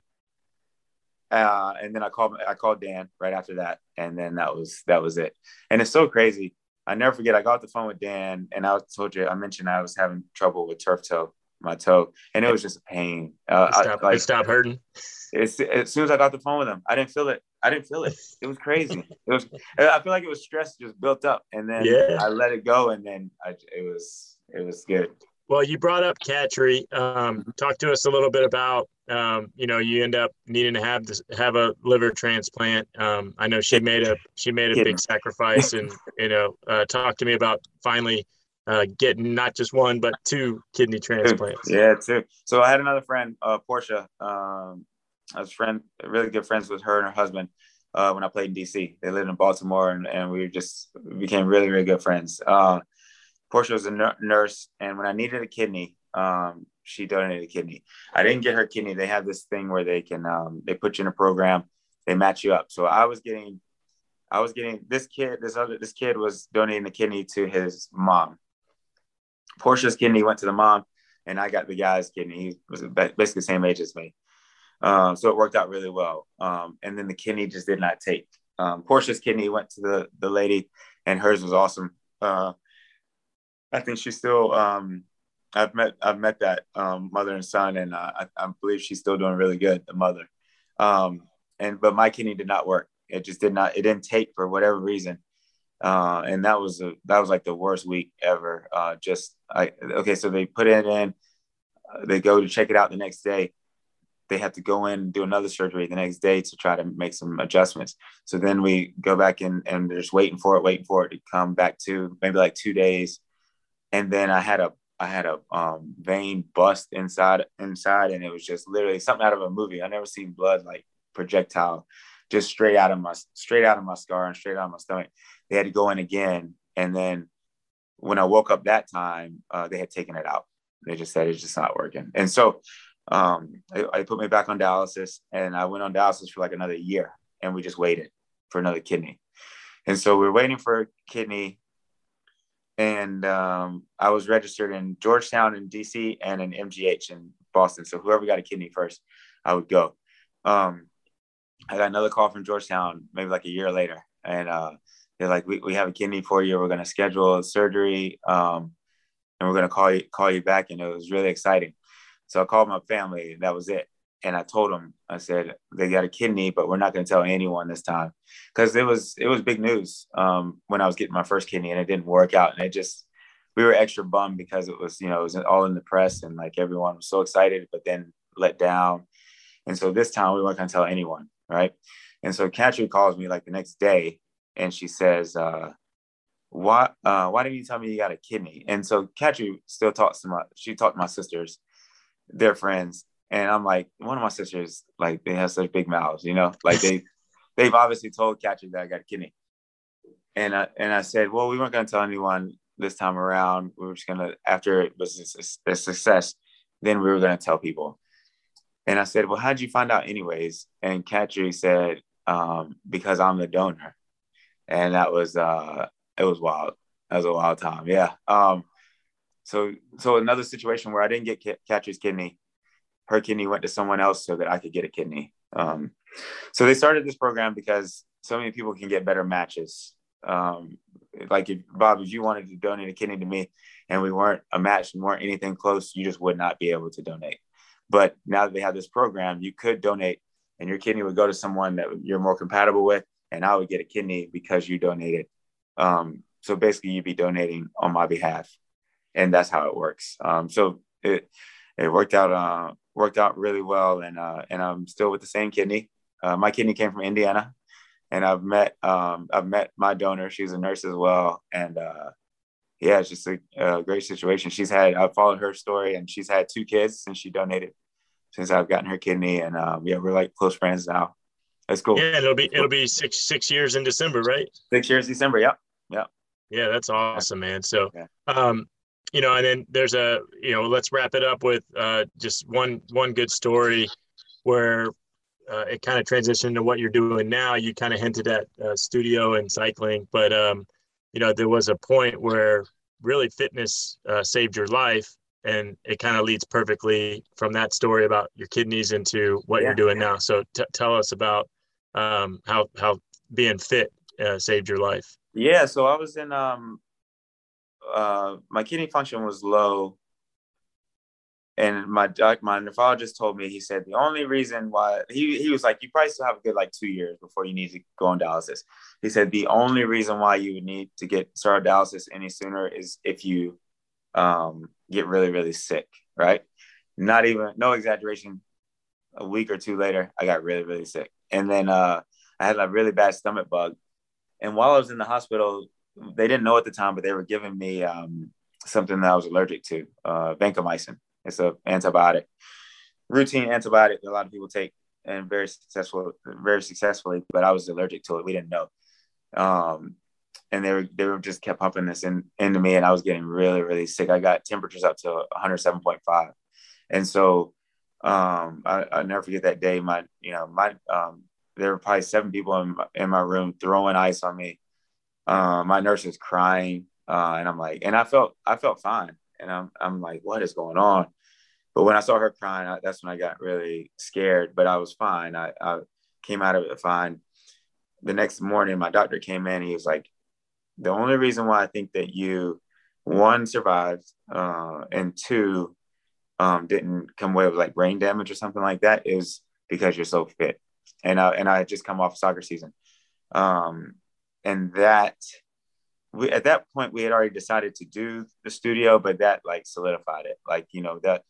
uh, and then I called I called Dan right after that, and then that was that was it. And it's so crazy. I never forget. I got the phone with Dan, and I told you I mentioned I was having trouble with turf toe, my toe, and it was just a pain. Uh, it stopped, I, like, it stopped hurting. As, as soon as I got the phone with him, I didn't feel it. I didn't feel it. It was crazy. It was. I feel like it was stress just built up, and then yeah. I let it go, and then I, it was it was good. Well, you brought up Katri. Um, talk to us a little bit about, um, you know, you end up needing to have this, have a liver transplant. Um, I know she made a she made a big sacrifice, and you know, uh, talk to me about finally uh, getting not just one but two kidney transplants. Yeah, two. So I had another friend, uh, Portia. Um, I was friend, really good friends with her and her husband uh, when I played in DC. They lived in Baltimore, and, and we just became really, really good friends. Portia was a nurse, and when I needed a kidney, um, she donated a kidney. I didn't get her kidney. They have this thing where they can um, they put you in a program, they match you up. So I was getting, I was getting this kid. This other this kid was donating a kidney to his mom. Portia's kidney went to the mom, and I got the guy's kidney. He was basically the same age as me. Um, so it worked out really well. Um, and then the kidney just did not take. Um, Portia's kidney went to the the lady, and hers was awesome. Uh, I think she's still. Um, I've met I've met that um, mother and son, and uh, I, I, believe she's still doing really good. The mother, um, and but my kidney did not work. It just did not. It didn't take for whatever reason, uh, and that was a, that was like the worst week ever. Uh, just I okay, so they put it in. They go to check it out the next day. They have to go in and do another surgery the next day to try to make some adjustments. So then we go back in and they're just waiting for it, waiting for it to come back to maybe like two days and then I had a I had a um, vein bust inside inside, and it was just literally something out of a movie. I never seen blood like projectile, just straight out of my straight out of my scar and straight out of my stomach. They had to go in again, and then when I woke up that time, uh, they had taken it out. They just said it's just not working, and so um, I, put me back on dialysis, and I went on dialysis for like another year, and we just waited for another kidney. And so we are waiting for a kidney and um, I was registered in Georgetown in DC and in MGH in Boston. So whoever got a kidney first, I would go. Um, I got another call from Georgetown maybe like a year later, and uh, they're like, we, "We have a kidney for you. We're going to schedule a surgery, um, and we're going to call you call you back." And it was really exciting. So I called my family. And that was it and I told them, I said they got a kidney, but we're not going to tell anyone this time because it was it was big news um, when I was getting my first kidney and it didn't work out, and it just we were extra bummed because it was you know it was all in the press and like everyone was so excited, but then let down, and so this time we weren't going to tell anyone, right? And so Katri calls me like the next day, and she says, uh, "Why uh, why didn't you tell me you got a kidney?" And so Katri still talks to my she talked to my sisters, their friends, and I'm like, one of my sisters, like they have such big mouths, you know, like they they've obviously told Katri that I got a kidney. And I and I said, well, we weren't gonna tell anyone this time around. We were just gonna after it was a, a success, then we were gonna tell people. And I said, well, how'd you find out anyways? And Katri said, um, because I'm the donor. And that was uh it was wild. That was a wild time. Yeah. Um so so another situation where I didn't get Katri's kidney, her kidney went to someone else so that I could get a kidney. Um, so they started this program because so many people can get better matches. Um, like if Bob, if you wanted to donate a kidney to me and we weren't a match and weren't anything close, you just would not be able to donate. But now that they have this program, you could donate and your kidney would go to someone that you're more compatible with, and I would get a kidney because you donated. Um, so basically, you'd be donating on my behalf, and that's how it works. Um, so it it worked out uh, worked out really well, and uh, and I'm still with the same kidney. Uh, my kidney came from Indiana, and I've met um, I've met my donor. She's a nurse as well, and uh, yeah, it's just a, a, great situation. She's had I've followed her story, and she's had two kids since she donated, since I've gotten her kidney, and um, yeah, we're like close friends now. That's cool. Yeah, it'll be it'll be six six years in December, right? Six years in December. Yep. Yep. Yeah, that's awesome, man. So, um, you know, and then there's a you know, let's wrap it up with uh, just one one good story where uh, it kind of transitioned to what you're doing now. You kind of hinted at uh, studio and cycling, but um, you know there was a point where really fitness uh, saved your life, and it kind of leads perfectly from that story about your kidneys into what yeah. you're doing now. So t- tell us about um, how how being fit uh, saved your life. Yeah, so I was in um, uh, my kidney function was low and my doc, my nephrologist told me, he said the only reason why he, he was like, you probably still have a good like two years before you need to go on dialysis. He said the only reason why you would need to get started dialysis any sooner is if you um, get really, really sick, right? Not even, no exaggeration. A week or two later, I got really, really sick. And then uh, I had a really bad stomach bug. And while I was in the hospital, they didn't know at the time, but they were giving me um, something that I was allergic to, uh, vancomycin it's an antibiotic, routine antibiotic that a lot of people take and very successful, very successfully. But I was allergic to it. We didn't know. Um, and they were they were just kept pumping this in into me, and I was getting really really sick. I got temperatures up to 107.5, and so um, I, I never forget that day. My you know my um, there were probably seven people in my, in my room throwing ice on me. Uh, my nurse is crying, uh, and I'm like, and I felt I felt fine and I'm I'm like, what is going on? But when I saw her crying, I, that's when I got really scared. But I was fine. I, I came out of it fine. The next morning, my doctor came in. He was like, the only reason why I think that you one survived uh, and two um, didn't come away with like brain damage or something like that is because you're so fit. And I, and I had just come off soccer season. Um, and that we at that point we had already decided to do the studio, but that like solidified it. Like you know that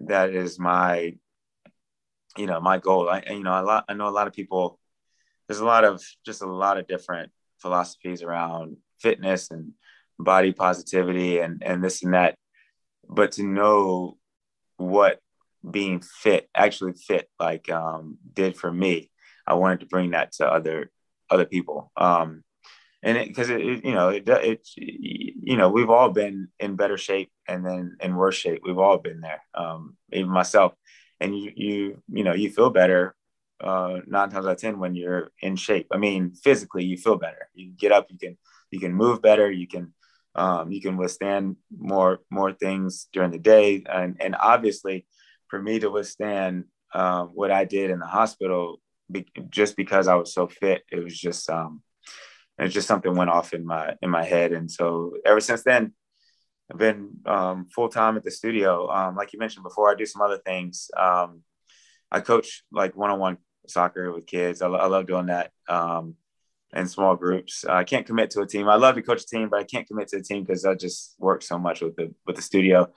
that is my you know my goal. I you know a lot. I know a lot of people. There's a lot of just a lot of different philosophies around fitness and body positivity and and this and that. But to know what being fit actually fit like um, did for me, I wanted to bring that to other other people. Um, and it because it, it, you know it, it you know we've all been in better shape and then in worse shape. We've all been there um, even myself. And you you you know you feel better uh, nine times out of ten when you're in shape. I mean physically you feel better. You get up you can you can move better you can um, you can withstand more more things during the day. And and obviously for me to withstand uh, what i did in the hospital be, just because i was so fit it was just um, and it's just something went off in my in my head. And so ever since then i've been um, full-time at the studio. Um, like you mentioned before i do some other things. Um, i coach like one-on-one soccer with kids. I, I love doing that um, in small groups. I can't commit to a team. I love to coach a team but i can't commit to a team because i just work so much with the with the studio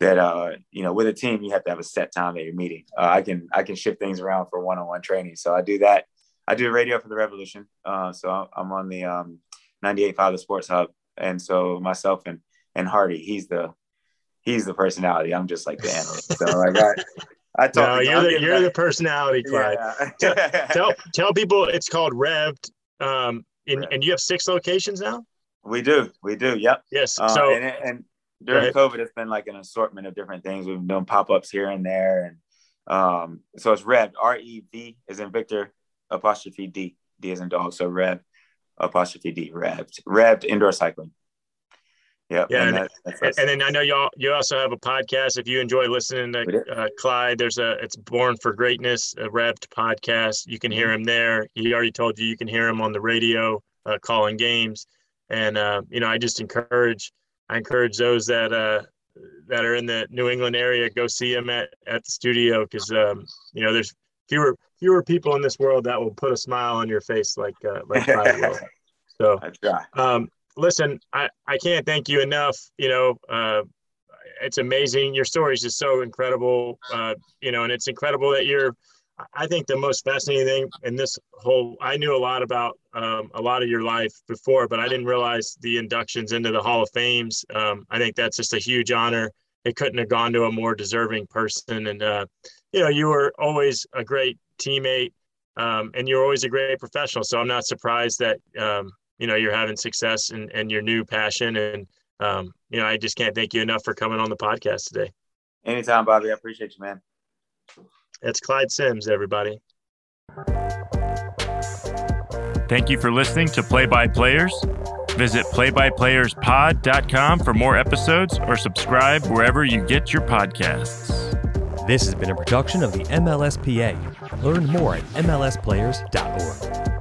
that uh, you know with a team you have to have a set time that you're meeting. Uh, i can i can shift things around for one-on-one training. So i do that I do radio for the Revolution. Uh, so I'm on the um, 98.5 the Sports Hub, and so myself and and Hardy, he's the he's the personality. I'm just like the analyst. So like I, I talk. No, you're the you're the personality, Clyde. Yeah. tell, tell, tell people it's called Revved. Um, in, and you have six locations now. We do, we do. Yep. Yes. Uh, so and, and during COVID, it's been like an assortment of different things. We've done pop ups here and there, and um, so it's Revved. R E V is in Victor apostrophe D. D as in dog. So Rev apostrophe D, revved, revved indoor cycling. Yep. Yeah, and, and- that, And, and then I know y'all you also have a podcast. If you enjoy listening to uh, Clyde, there's a it's Born for Greatness, a Revved podcast. You can Mm-hmm. hear him there. He already told you you can hear him on the radio uh, calling games. And uh, you know, I just encourage I encourage those that uh, that are in the New England area go see him at at the studio because um, you know there's fewer fewer people in this world that will put a smile on your face like uh, like Clyde will. So um, listen, I, I can't thank you enough. You know, uh, it's amazing. Your story is just so incredible. Uh, you know, and it's incredible that you're. I think the most fascinating thing in this whole, I knew a lot about um, a lot of your life before, but I didn't realize the inductions into the Hall of Fames. Um, I think that's just a huge honor. It couldn't have gone to a more deserving person. And, uh, you know, you were always a great teammate um, and you're always a great professional. So I'm not surprised that, um, you know, you're having success and, and your new passion. And, um, you know, I just can't thank you enough for coming on the podcast today. Anytime, Bobby. I appreciate you, man. It's Clyde Simms, everybody. Thank you for listening to Play by Players. Visit playbyplayerspod.com for more episodes or subscribe wherever you get your podcasts. This has been a production of the MLSPA. Learn more at MLSplayers.org.